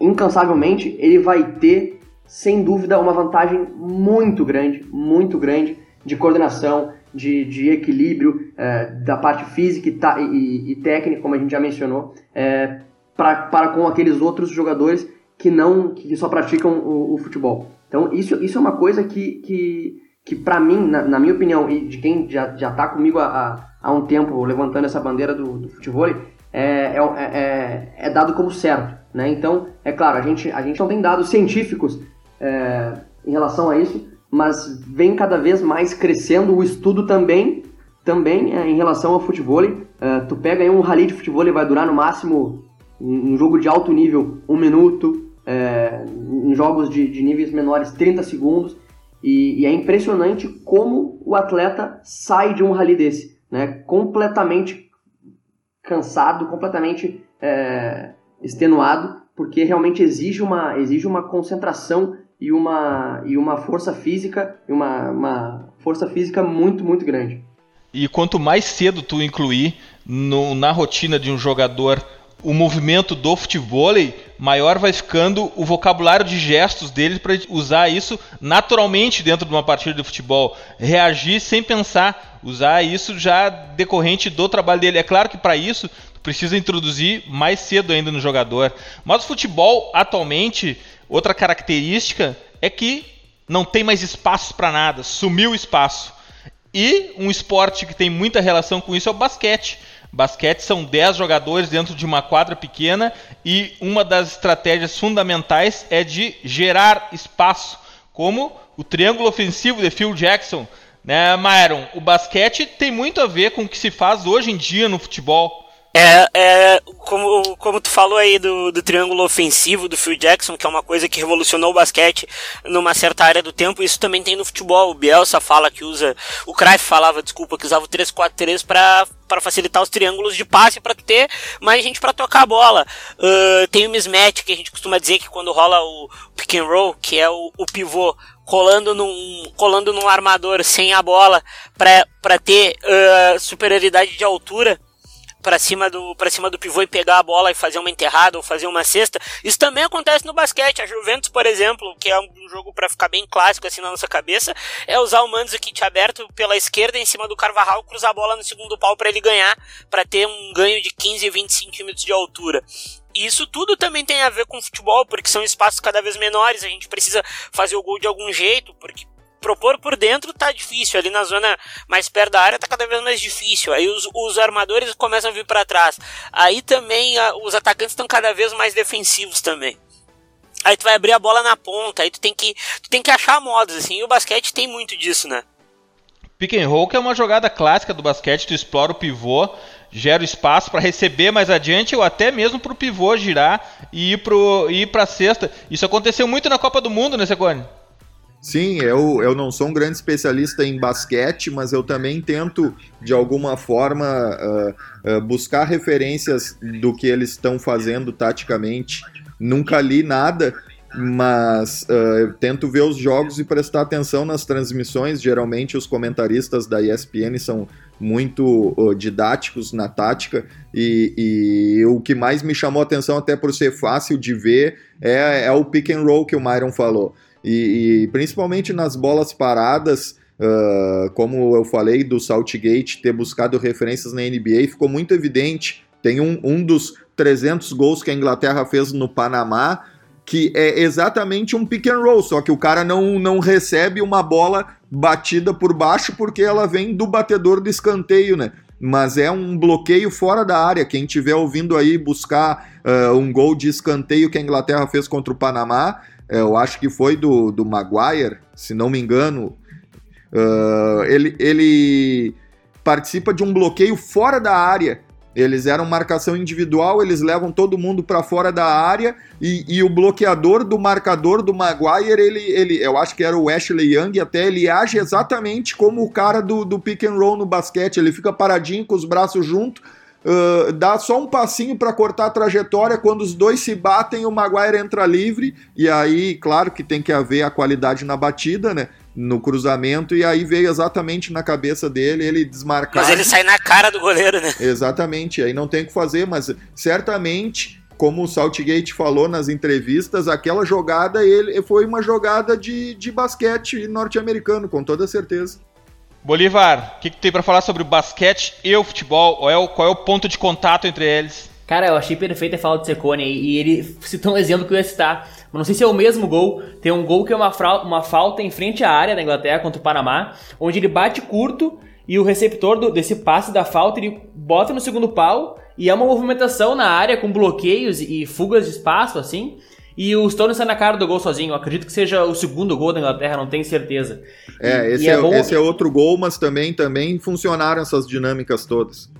incansavelmente, ele vai ter, sem dúvida, uma vantagem muito grande, muito grande de coordenação, de, de equilíbrio, é, da parte física e, e, e, técnica, como a gente já mencionou, é, para com aqueles outros jogadores que não que só praticam o, o futebol. Então isso, isso é uma coisa que, que, que para mim, na, na, minha opinião, e de quem já, já tá comigo há, há um tempo levantando essa bandeira do, do futebol, é, é, é, é, dado como certo. Né? Então, é claro, a gente, a gente não tem dados científicos é, em relação a isso, mas vem cada vez mais crescendo o estudo também também é, em relação ao futebol. É, tu pega aí um rally de futebol e vai durar no máximo um jogo de alto nível, um minuto, é, em jogos de, de, níveis menores, 30 segundos. E, e, é impressionante como o atleta sai de um rally desse, né? completamente cansado, completamente é, extenuado, porque realmente exige uma, exige uma concentração e uma, e uma força física, uma, uma força física muito, muito grande. E quanto mais cedo tu incluir no, na rotina de um jogador o movimento do futebol, maior vai ficando o vocabulário de gestos dele para usar isso naturalmente dentro de uma partida de futebol. Reagir sem pensar, usar isso já decorrente do trabalho dele. É claro que para isso precisa introduzir mais cedo ainda no jogador. Mas o futebol atualmente, outra característica é que não tem mais espaço para nada, sumiu o espaço. E um esporte que tem muita relação com isso é o basquete. Basquete são 10 jogadores dentro de uma quadra pequena e uma das estratégias fundamentais é de gerar espaço, como o triângulo ofensivo de Phil Jackson. Né, Myron? O basquete tem muito a ver com o que se faz hoje em dia no futebol. É, é como, como tu falou aí do, do triângulo ofensivo do Phil Jackson, que é uma coisa que revolucionou o basquete numa certa área do tempo, isso também tem no futebol. O Bielsa fala que usa, o Cruyff falava, desculpa, que usava o 3-4-3 para para facilitar os triângulos de passe para ter mais gente para tocar a bola. Uh, tem o mismatch que a gente costuma dizer que quando rola o pick and roll, que é o, o pivô colando num, colando num armador sem a bola para ter uh, superioridade de altura para cima do para cima do pivô e pegar a bola e fazer uma enterrada ou fazer uma cesta. Isso também acontece no basquete. A Juventus, por exemplo, que é um jogo para ficar bem clássico assim na nossa cabeça, é usar o Mandzukic aberto pela esquerda em cima do Carvajal, cruzar a bola no segundo pau para ele ganhar, para ter um ganho de 15 20 centímetros de altura. Isso tudo também tem a ver com futebol, porque são espaços cada vez menores, a gente precisa fazer o gol de algum jeito, porque propor por dentro tá difícil, ali na zona mais perto da área tá cada vez mais difícil. Aí os, os armadores começam a vir para trás. Aí também a, os atacantes estão cada vez mais defensivos também. Aí tu vai abrir a bola na ponta, aí tu tem que tu tem que achar modos assim. E o basquete tem muito disso, né? Pick and roll que é uma jogada clássica do basquete, tu explora o pivô, gera espaço para receber mais adiante ou até mesmo para o pivô girar e ir para a cesta. Isso aconteceu muito na Copa do Mundo, né, Secone? Sim, eu, eu não sou um grande especialista em basquete, mas eu também tento, de alguma forma, uh, uh, buscar referências do que eles estão fazendo taticamente. Nunca li nada, mas uh, eu tento ver os jogos e prestar atenção nas transmissões. Geralmente, os comentaristas da ESPN são muito didáticos na tática, e, e, o que mais me chamou atenção, até por ser fácil de ver, é, é o pick and roll que o Myron falou e, e principalmente nas bolas paradas, uh, como eu falei do Saltgate ter buscado referências na NBA, ficou muito evidente. Tem um, um dos 300 gols que a Inglaterra fez no Panamá, que é exatamente um pick and roll, só que o cara não, não recebe uma bola batida por baixo porque ela vem do batedor do escanteio, né? Mas é um bloqueio fora da área. Quem estiver ouvindo aí buscar uh, um gol de escanteio que a Inglaterra fez contra o Panamá, eu acho que foi do, do Maguire, se não me engano. Uh, ele, ele participa de um bloqueio fora da área eles eram marcação individual, eles levam todo mundo para fora da área e, e, o bloqueador do marcador do Maguire, ele, ele, eu acho que era o Ashley Young, até ele age exatamente como o cara do, do pick and roll no basquete. Ele fica paradinho com os braços juntos, uh, dá só um passinho para cortar a trajetória. Quando os dois se batem, o Maguire entra livre. E aí, claro que tem que haver a qualidade na batida, né? no cruzamento e aí veio exatamente na cabeça dele, ele desmarcar. Mas ele sai na cara do goleiro, né? Exatamente, aí não tem o que fazer, mas certamente, como o Saltgate falou nas entrevistas, aquela jogada ele foi uma jogada de, de basquete norte-americano, com toda certeza. Bolivar, o que, que, tem para falar sobre o basquete e o futebol? Qual é o, qual é o ponto de contato entre eles? Cara, eu achei perfeito a fala do Secone e ele citou um exemplo que eu ia citar. Mas não sei se é o mesmo gol. Tem um gol que é uma, uma falta em frente à área da Inglaterra contra o Panamá, onde ele bate curto e o receptor do, desse passe da falta ele bota no segundo pau e é uma movimentação na área com bloqueios e fugas de espaço assim. E o Stone sai na cara do gol sozinho. Eu acredito que seja o segundo gol da Inglaterra, não tenho certeza. É, esse, é, é esse é outro gol, mas também, também funcionaram essas dinâmicas todas.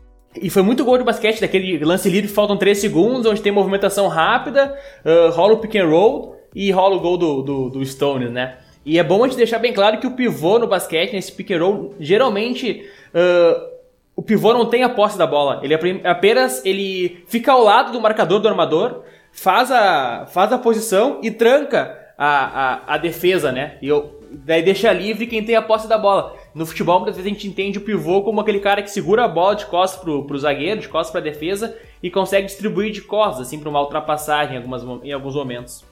E foi muito gol de basquete, daquele lance livre, faltam 3 segundos, onde tem movimentação rápida, uh, rola o pick and roll e rola o gol do, do, do Stones, né? E é bom a gente deixar bem claro que o pivô no basquete, nesse pick and roll, geralmente uh, o pivô não tem a posse da bola. Ele apenas ele fica ao lado do marcador do armador, faz a, faz a posição e tranca a, a, a defesa, né? E eu, daí deixa livre quem tem a posse da bola. No futebol, muitas vezes a gente entende o pivô como aquele cara que segura a bola de costas pro, pro zagueiro, de costas pra defesa e consegue distribuir de costas, assim, pra uma ultrapassagem em, algumas, em alguns momentos.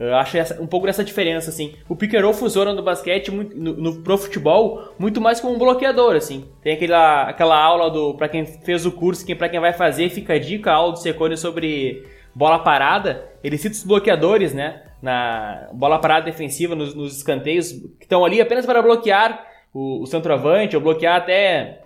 Eu acho essa, um pouco dessa diferença, assim. O pick and roll funciona no basquete, no, no, pro futebol, muito mais como um bloqueador, assim. Tem aquela, aquela aula do, para quem fez o curso, que para quem vai fazer, fica a dica, a aula do Secone sobre bola parada. Ele cita os bloqueadores, né? Na bola parada defensiva, nos, nos escanteios, que estão ali apenas para bloquear o, o centroavante, ou bloquear até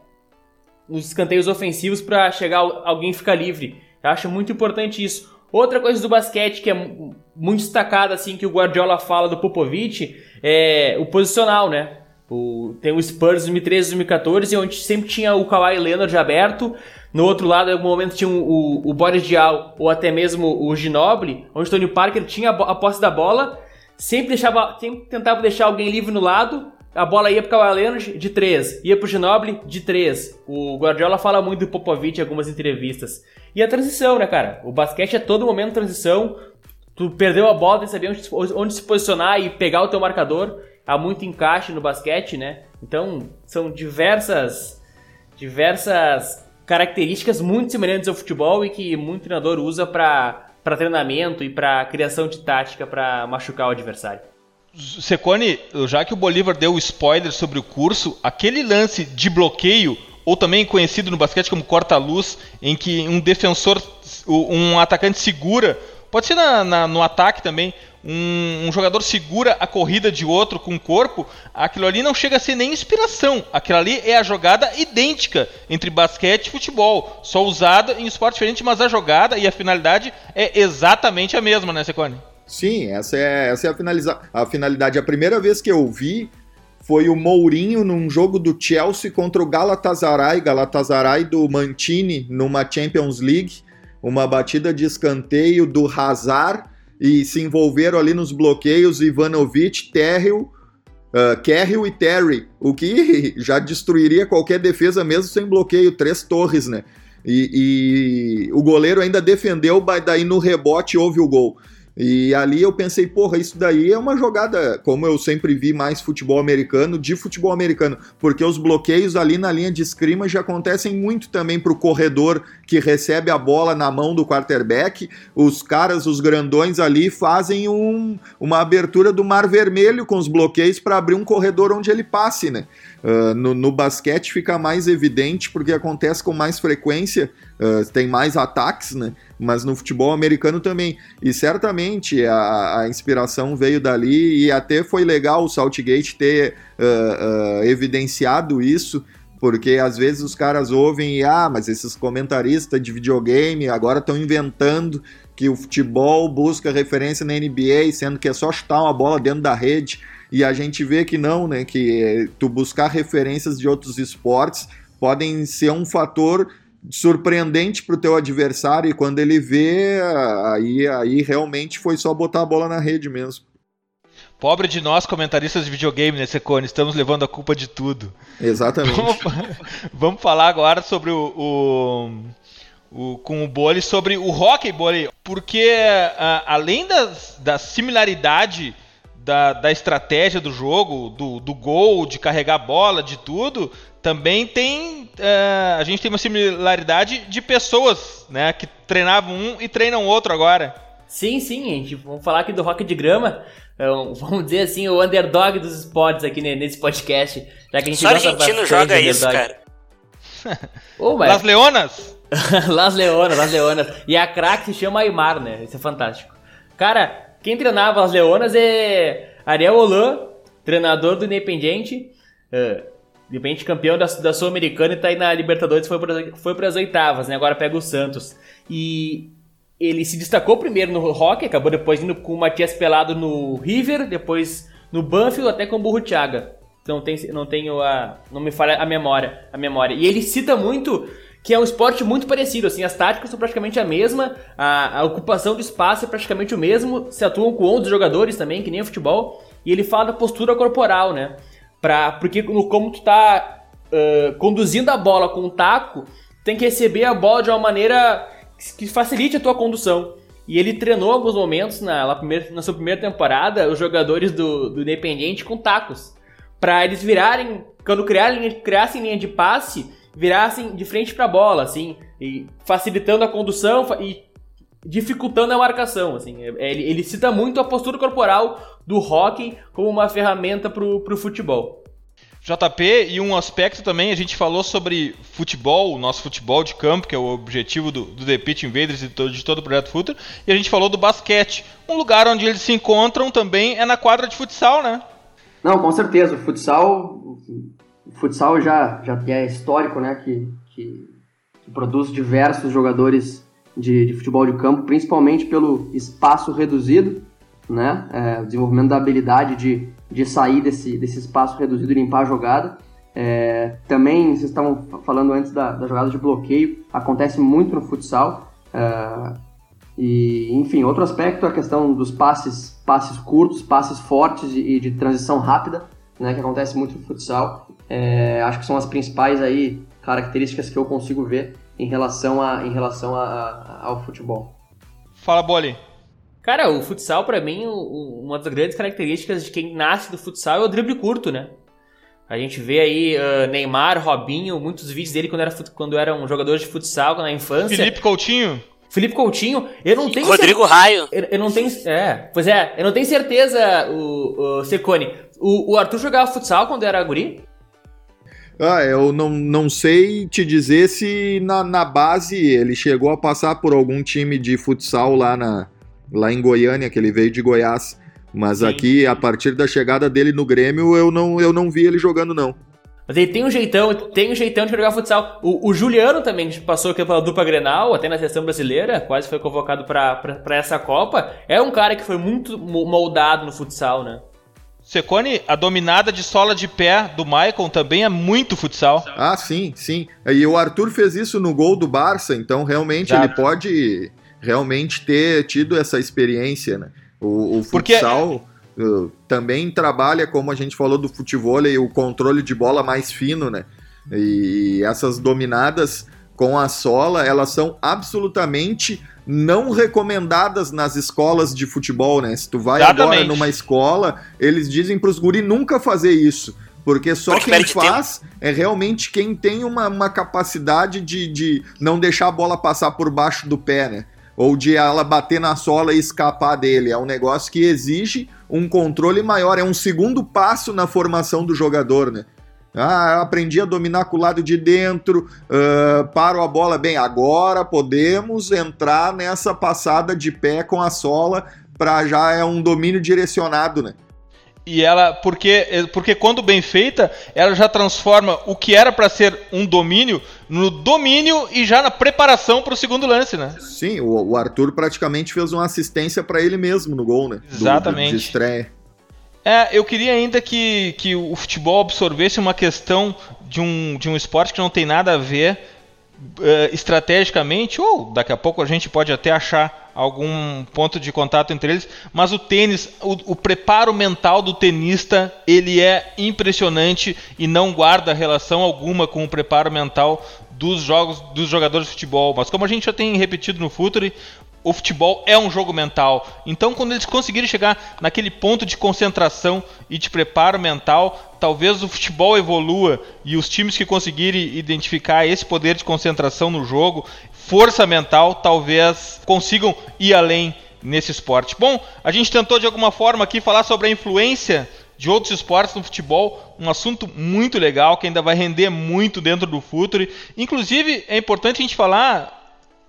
nos escanteios ofensivos para chegar alguém ficar livre. Eu acho muito importante isso. Outra coisa do basquete que é muito destacada, assim, que o Guardiola fala do Popovich, é o posicional, né? O, tem o Spurs 2013 2014, onde sempre tinha o Kawhi Leonard aberto. No outro lado, em algum momento, tinha o, o Boris Diaw ou até mesmo o Ginobili, onde Tony Parker tinha a, a posse da bola, sempre, deixava, sempre tentava deixar alguém livre no lado, a bola ia pro Kawhi Leonard de 3, ia pro Ginobili de 3. O Guardiola fala muito do Popovich em algumas entrevistas. E a transição, né, cara? O basquete é todo momento transição. Tu perdeu a bola, tem que saber onde, onde se posicionar e pegar o teu marcador. Há muito encaixe no basquete, né? Então, são diversas diversas características muito semelhantes ao futebol e que muito treinador usa para treinamento e para criação de tática para machucar o adversário. Secone, já que o Bolívar deu spoiler sobre o curso, aquele lance de bloqueio, ou também conhecido no basquete como corta-luz, em que um defensor, um atacante segura, pode ser na, na, no ataque também, um, um, jogador segura a corrida de outro com o corpo, aquilo ali não chega a ser nem inspiração. Aquilo ali é a jogada idêntica entre basquete e futebol, só usada em esporte diferente, mas a jogada e a finalidade é exatamente a mesma, né, Secone? Sim, essa é, essa é a, a finalidade. A primeira vez que eu vi foi o Mourinho num jogo do Chelsea contra o Galatasaray, Galatasaray do Mantini, numa Champions League, uma batida de escanteio do Hazard e se envolveram ali nos bloqueios Ivanovic, Terril, uh, Carrill e Terry, o que já destruiria qualquer defesa mesmo sem bloqueio, três torres, né? E, e o goleiro ainda defendeu, daí no rebote houve o gol. E ali eu pensei, porra, isso daí é uma jogada, como eu sempre vi mais futebol americano, de futebol americano, porque os bloqueios ali na linha de já acontecem muito também para o corredor que recebe a bola na mão do quarterback. Os caras, os grandões ali, fazem um, uma abertura do mar vermelho com os bloqueios para abrir um corredor onde ele passe, né? Uh, no, no, basquete fica mais evidente porque acontece com mais frequência, uh, tem mais ataques, né? mas no futebol americano também. E certamente a, a inspiração veio dali e até foi legal o Saltgate ter uh, evidenciado isso, porque às vezes os caras ouvem e, ah, mas esses comentaristas de videogame agora estão inventando que o futebol busca referência na NBA, sendo que é só chutar uma bola dentro da rede. E a gente vê que não, né? Que tu buscar referências de outros esportes podem ser um fator surpreendente para o teu adversário e quando ele vê, aí, aí realmente foi só botar a bola na rede mesmo. Pobre de nós, comentaristas de videogame, né, Secone? Estamos levando a culpa de tudo. Exatamente. Vamos, vamos falar agora sobre o, o, o, com o Bole, sobre o hockey, Bole, porque a, além das, da similaridade da, da estratégia do jogo, do, do gol, de carregar a bola, de tudo, também tem. Uh, a gente tem uma similaridade de pessoas, né? Que treinavam um e treinam outro agora. Sim, sim, gente. Vamos falar aqui do rock de grama. É vamos dizer assim, o underdog dos esportes aqui nesse podcast. Já que a gente Só argentino joga isso, cara. oh, mas... Las Leonas? Las Leonas, Las Leonas. E a craque se chama Aymar, né? Isso é fantástico. Cara, quem treinava as Leonas é Ariel Holan, treinador do Independiente. Uh, de repente campeão da, da Sul-Americana e tá aí na Libertadores, foi para as oitavas, né? Agora pega o Santos. E ele se destacou primeiro no Rock, acabou depois indo com o Matias Pelado no River, depois no Banfield, até com o Burro Thiaga. Não, tem, não tenho a. Não me falha a memória, a memória. E ele cita muito que é um esporte muito parecido, assim, as táticas são praticamente a mesma, a, a ocupação do espaço é praticamente o mesmo, se atuam com 11 jogadores também, que nem o futebol, e ele fala da postura corporal, né? Pra, porque como tu tá uh, conduzindo a bola com o taco, tem que receber a bola de uma maneira que facilite a tua condução. E ele treinou alguns momentos na, primeira, na sua primeira temporada os jogadores do, do Independiente com tacos. para eles virarem, quando criarem, criassem linha de passe, virassem de frente para a bola, assim, e facilitando a condução e dificultando a marcação, assim. É, ele, ele cita muito a postura corporal do hockey como uma ferramenta para o futebol. JP, e um aspecto também, a gente falou sobre futebol, o nosso futebol de campo, que é o objetivo do, do The Pitch Invaders e de todo, de todo o Projeto Futuro, e a gente falou do basquete. Um lugar onde eles se encontram também é na quadra de futsal, né? Não, com certeza. O futsal, o futsal já, já é histórico, né? Que, que, que produz diversos jogadores de, de, futebol de campo, principalmente pelo espaço reduzido, né? É, o desenvolvimento da habilidade de de sair desse, desse espaço reduzido e limpar a jogada. É, também, vocês estavam falando antes da, da, jogada de bloqueio, acontece muito no futsal. É, e, enfim, outro aspecto é a questão dos passes, passes curtos, passes fortes e, de transição rápida, né, que acontece muito no futsal. É, acho que são as principais aí características que eu consigo ver em relação, a, em relação a, a, ao futebol. Fala, Boli. Cara, o futsal, para mim, uma das grandes características de quem nasce do futsal é o drible curto, né? A gente vê aí uh, Neymar, Robinho, muitos vídeos dele quando era, quando era um jogador de futsal na infância. Felipe Coutinho. Felipe Coutinho, eu não tenho Rodrigo Raio. Eu, eu, não tenho, é, pois é, eu não tenho certeza, o, o Secone. O, o Arthur jogava futsal quando era guri? Ah, eu não, não sei te dizer se na, na base ele chegou a passar por algum time de futsal lá na, lá em Goiânia, que ele veio de Goiás. Mas Sim. aqui, a partir da chegada dele no Grêmio, eu não, eu não vi ele jogando, não. Mas ele tem um jeitão, tem um jeitão de jogar futsal. O, o Juliano também passou aqui pela dupla Grenal, até na seleção brasileira, quase foi convocado para essa Copa. É um cara que foi muito moldado no futsal, né? Secone, a dominada de sola de pé do Maicon também é muito futsal. Ah, sim, sim. E o Arthur fez isso no gol do Barça, então realmente Exato. ele pode realmente ter tido essa experiência, né? O, o futsal Porque... uh, também trabalha, como a gente falou do futebol, o controle de bola mais fino, né? E essas dominadas com a sola, elas são absolutamente não recomendadas nas escolas de futebol, né? Se tu vai Exatamente. agora numa escola, eles dizem para os guri nunca fazer isso. Porque só porque quem faz tempo. é realmente quem tem uma, uma capacidade de, de não deixar a bola passar por baixo do pé, né? ou de ela bater na sola e escapar dele. É um negócio que exige um controle maior, é um segundo passo na formação do jogador, né? Ah, eu aprendi a dominar com o lado de dentro, uh, paro a bola bem. Agora podemos entrar nessa passada de pé com a sola para já é um domínio direcionado, né? E ela, porque, porque quando bem feita, ela já transforma o que era para ser um domínio no domínio e já na preparação para o segundo lance, né? Sim, o, o, Arthur praticamente fez uma assistência para ele mesmo no gol, né? Exatamente. Do, do, de estreia. É, eu queria ainda que, que o futebol absorvesse uma questão de um, de um esporte que não tem nada a ver uh, estrategicamente, ou daqui a pouco a gente pode até achar algum ponto de contato entre eles, mas o tênis, o, o, preparo mental do tenista, ele é impressionante e não guarda relação alguma com o preparo mental dos jogos dos jogadores de futebol. Mas como a gente já tem repetido no Futuri, o futebol é um jogo mental. Então, quando eles conseguirem chegar naquele ponto de concentração e de preparo mental, talvez o futebol evolua e os times que conseguirem identificar esse poder de concentração no jogo, força mental, talvez consigam ir além nesse esporte. Bom, a gente tentou de alguma forma aqui falar sobre a influência de outros esportes no futebol, um assunto muito legal que ainda vai render muito dentro do futuro. Inclusive, é importante a gente falar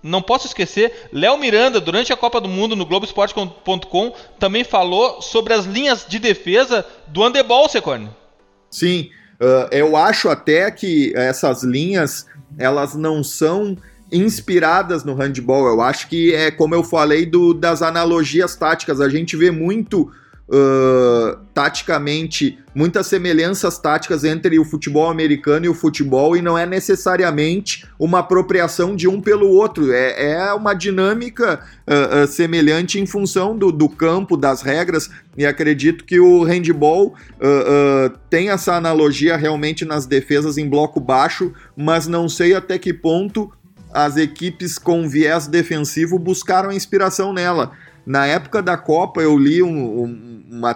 não posso esquecer, Léo Miranda, durante a Copa do Mundo no Globoesporte.com, também falou sobre as linhas de defesa do handebol, Secone. Sim, uh, eu acho até que essas linhas, elas não são inspiradas no handball. Eu acho que é como eu falei do, das analogias táticas. A gente vê muito uh, taticamente, muitas semelhanças táticas entre o futebol americano e o futebol, e não é necessariamente uma apropriação de um pelo outro, é, é uma dinâmica uh, uh, semelhante em função do, do, campo, das regras, e acredito que o handball tem essa analogia realmente nas defesas em bloco baixo, mas não sei até que ponto as equipes com viés defensivo buscaram inspiração nela. Na época da Copa, eu li um, um, uma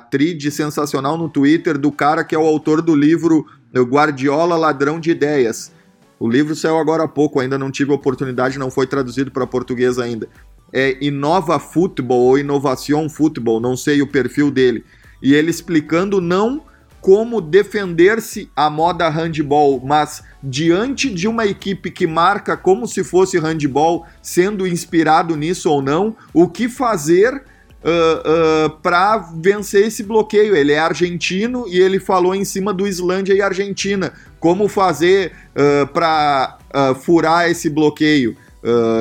sensacional no Twitter do cara que é o autor do livro Guardiola Ladrão de Ideias. O livro saiu agora há pouco, ainda não tive oportunidade, não foi traduzido para português ainda. É Inova Futebol ou Inovação Futebol, não sei o perfil dele. E ele explicando não como defender-se a moda handball, mas diante de uma equipe que marca como se fosse handball, sendo inspirado nisso ou não, o que fazer uh, uh, para vencer esse bloqueio? Ele é argentino e ele falou em cima do Islândia e Argentina. Como fazer uh, para furar esse bloqueio?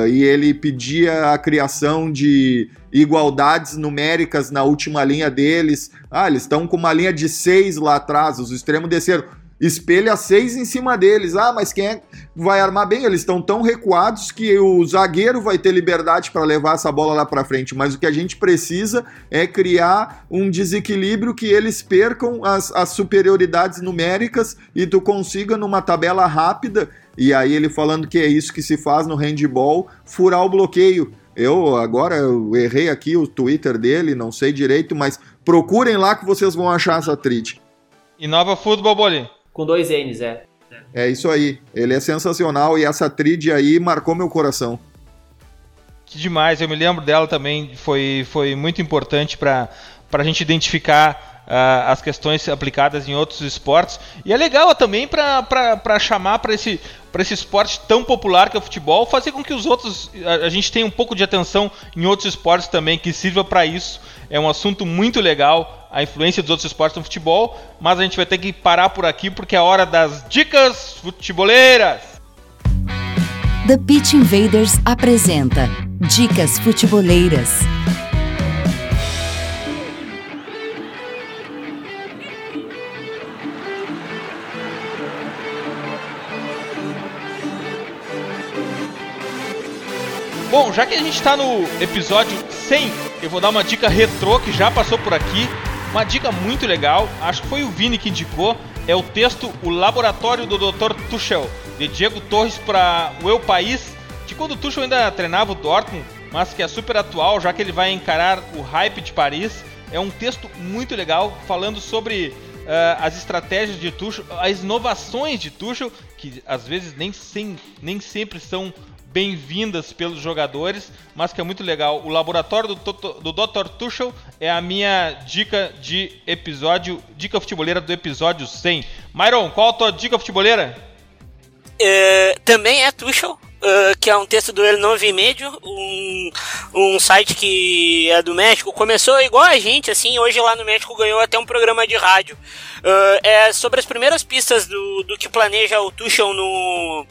E ele pedia a criação de igualdades numéricas na última linha deles. Ah, eles estão com uma linha de seis lá atrás, os extremos desceram. Espelha seis em cima deles. Ah, mas quem é vai armar bem? Eles estão tão recuados que o zagueiro vai ter liberdade para levar essa bola lá para frente. Mas o que a gente precisa é criar um desequilíbrio que eles percam as, as superioridades numéricas e tu consiga, numa tabela rápida, e aí ele falando que é isso que se faz no handball, furar o bloqueio. Eu agora eu errei aqui o Twitter dele, não sei direito, mas procurem lá que vocês vão achar essa trid. Inova Futebol Bolinho. Com dois N's, é. É isso aí. Ele é sensacional e essa trid aí marcou meu coração. Que demais, eu me lembro dela também, foi, foi muito importante para a gente identificar uh, as questões aplicadas em outros esportes. E é legal também para chamar para esse, esse esporte tão popular que é o futebol, fazer com que os outros. A, a gente tenha um pouco de atenção em outros esportes também, que sirva para isso. É um assunto muito legal, a influência dos outros esportes no futebol, mas a gente vai ter que parar por aqui porque é hora das dicas futeboleiras. The Pitch Invaders apresenta Dicas Futeboleiras. Bom, já que a gente está no episódio 100, eu vou dar uma dica retrô que já passou por aqui. Uma dica muito legal, acho que foi o Vini que indicou, é o texto O Laboratório do Dr. Tuchel, de Diego Torres para o Eu País, de quando o Tuchel ainda treinava o Dortmund, mas que é super atual, já que ele vai encarar o hype de Paris. É um texto muito legal, falando sobre uh, as estratégias de Tuchel, as inovações de Tuchel, que às vezes nem, sem, nem sempre são bem-vindas pelos jogadores, mas que é muito legal. O laboratório do, do Dr. Tuchel é a minha dica de episódio, dica futebolera do episódio 100. Myron, qual a tua dica futebolera? É, também é Tuchel, Uh, que é um texto do El Novo Médio, um, um site que é do México. Começou igual a gente, assim, hoje lá no México ganhou até um programa de rádio. Uh, é sobre as primeiras pistas do, do que planeja o Tuchel no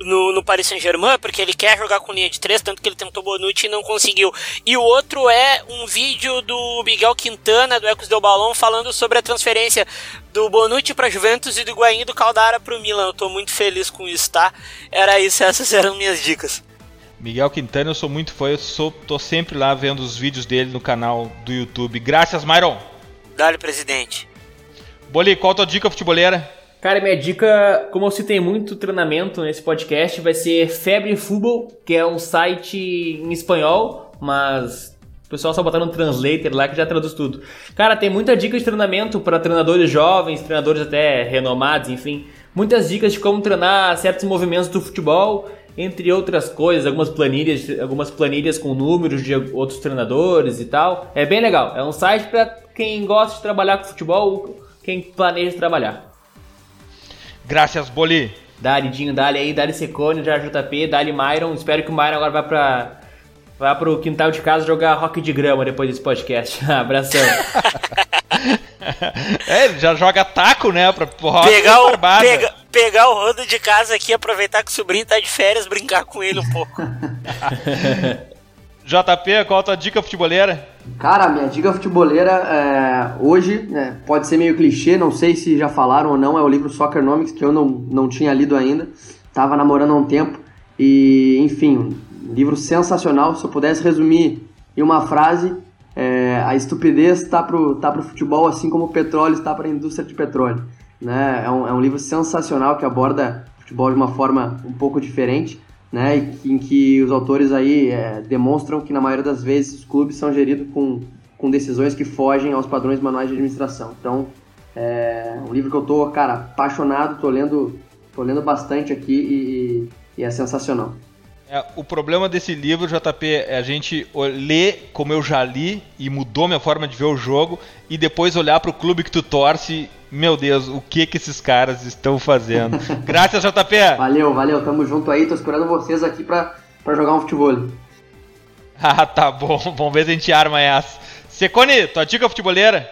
no, no Paris Saint-Germain, porque ele quer jogar com linha de três, tanto que ele tentou Bonucci e não conseguiu. E o outro é um vídeo do Miguel Quintana, do Ecos del Balão, falando sobre a transferência do Bonucci para Juventus e do Guain do Caldara para o Milan. Eu tô muito feliz com isso, tá? Era isso, essas eram minhas dicas. Miguel Quintana, eu sou muito fã, eu sou, tô sempre lá vendo os vídeos dele no canal do YouTube. Graças, Myron. Dale, presidente. Boli, qual a tua dica futeboleira? Cara, minha dica, como eu citei muito treinamento nesse podcast, vai ser Febre Futebol, que é um site em espanhol, mas o pessoal só botar no translator lá que já traduz tudo. Cara, tem muita dica de treinamento para treinadores jovens, treinadores até renomados, enfim. Muitas dicas de como treinar certos movimentos do futebol, entre outras coisas, algumas planilhas, algumas planilhas com números de outros treinadores e tal. É bem legal. É um site para quem gosta de trabalhar com futebol, quem planeja trabalhar. Graças, Boli. Dali, Dinho, Dali aí, Dali Secone, já JP, Dali Myron. Espero que o Myron agora vá pra. Vá pro quintal de casa jogar rock de grama depois desse podcast. Abração. é, ele já joga taco, né? Pra pegar o, pega, pegar o rodo de casa aqui, aproveitar que o sobrinho tá de férias, brincar com ele um pouco. JP, qual a tua dica futeboleira? Cara, minha dica futeboleira é, hoje, né, pode ser meio clichê, não sei se já falaram ou não, é o livro Soccernomics, que eu não, não tinha lido ainda, tava namorando há um tempo, e enfim, livro sensacional, se eu pudesse resumir em uma frase, é, a estupidez está pro, tá pro futebol assim como o petróleo está para a indústria de petróleo. Né? É, um, é um livro sensacional que aborda futebol de uma forma um pouco diferente, né, em que os autores aí é, demonstram que na maioria das vezes os clubes são geridos com, com decisões que fogem aos padrões manuais de administração. Então, é um livro que eu tô, cara, apaixonado, tô lendo, tô lendo bastante aqui e, e é sensacional. É, o problema desse livro, JP, é a gente ler como eu já li e mudou minha forma de ver o jogo e depois olhar para o clube que tu torce. Meu Deus, o que que esses caras estão fazendo? Graças, JP! Valeu, valeu, tamo junto aí, tô esperando vocês aqui para jogar um futebol. ah, tá bom, vamos ver se a gente arma essa. Secone, tua dica futebolera?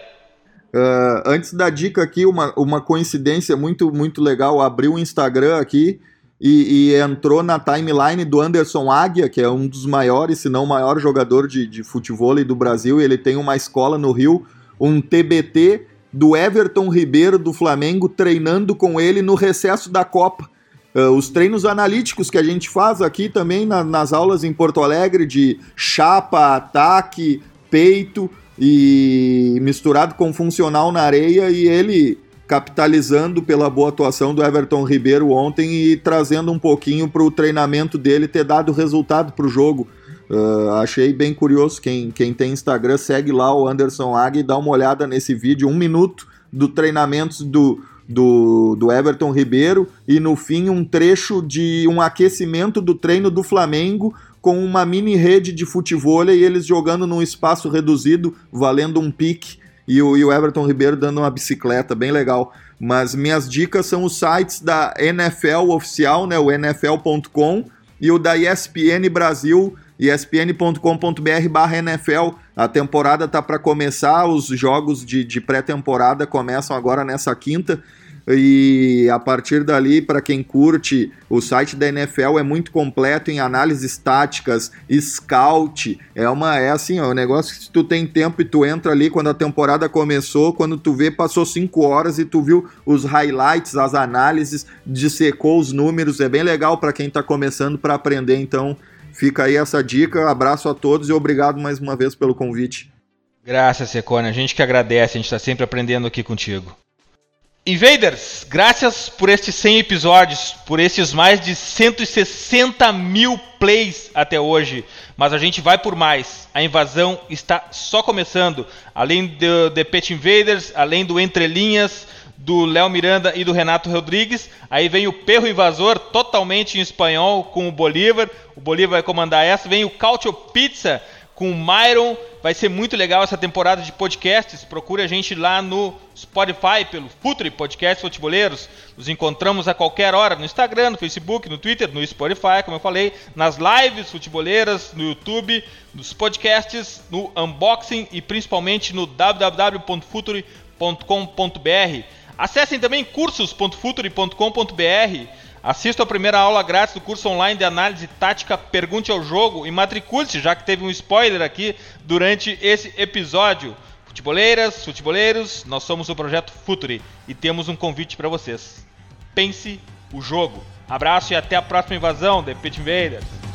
Uh, antes da dica aqui, uma, uma coincidência muito, muito legal. Abri o um Instagram aqui e, e, entrou na timeline do Anderson Águia, que é um dos maiores, se não o maior jogador de, de futebol do Brasil. Ele tem uma escola no Rio, um TBT do Everton Ribeiro do Flamengo treinando com ele no recesso da Copa. Uh, os treinos analíticos que a gente faz aqui também na, nas aulas em Porto Alegre de chapa, ataque, peito e misturado com funcional na areia e ele capitalizando pela boa atuação do Everton Ribeiro ontem e trazendo um pouquinho para o treinamento dele ter dado resultado para o jogo. Uh, achei bem curioso. Quem, quem tem Instagram, segue lá o Anderson Águia e dá uma olhada nesse vídeo, um minuto do treinamento do, do, do Everton Ribeiro e no fim um trecho de um aquecimento do treino do Flamengo com uma mini rede de futebol e eles jogando num espaço reduzido, valendo um pique e o, e o Everton Ribeiro dando uma bicicleta, bem legal. Mas minhas dicas são os sites da NFL oficial, né, o nfl.com, e o da ESPN Brasil, espn.com.br barra NFL. A temporada tá para começar, os jogos de, de pré-temporada começam agora nessa quinta. E a partir dali, para quem curte, o site da NFL é muito completo em análises táticas, scout. É uma é assim, ó, negócio que se tu tem tempo e tu entra ali quando a temporada começou, quando tu vê, passou cinco horas e tu viu os highlights, as análises, dissecou os números. É bem legal para quem está começando para aprender. Então, fica aí essa dica. Abraço a todos e obrigado mais uma vez pelo convite. Graças, Secone. A gente que agradece, a gente está sempre aprendendo aqui contigo. Invaders, graças por estes 100 episódios, por esses mais de 160 mil plays até hoje. Mas a gente vai por mais. A invasão está só começando. Além do The Pet Invaders, além do Entre Linhas, do Léo Miranda e do Renato Rodrigues. Aí vem o Perro Invasor, totalmente em espanhol, com o Bolívar. O Bolívar vai comandar essa. Vem o Cautio Pizza com o Myron. Vai ser muito legal essa temporada de podcasts. Procure a gente lá no Spotify, pelo Futre Podcast Futeboleiros. Nos encontramos a qualquer hora no Instagram, no Facebook, no Twitter, no Spotify, como eu falei, nas lives futeboleiras, no YouTube, nos podcasts, no unboxing e principalmente no www.future.com.br. Acessem também cursos.future.com.br Assista a primeira aula grátis do curso online de análise tática Pergunte ao Jogo e matricule-se, já que teve um spoiler aqui durante esse episódio. Futeboleiras, futeboleiros, nós somos o Projeto Futuri e temos um convite para vocês. Pense o jogo. Abraço e até a próxima invasão, The Pit Invaders.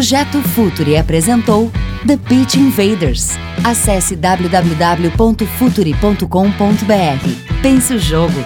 Projeto Futuri apresentou The Pitch Invaders. Acesse www.futuri.com.br. Pense o jogo.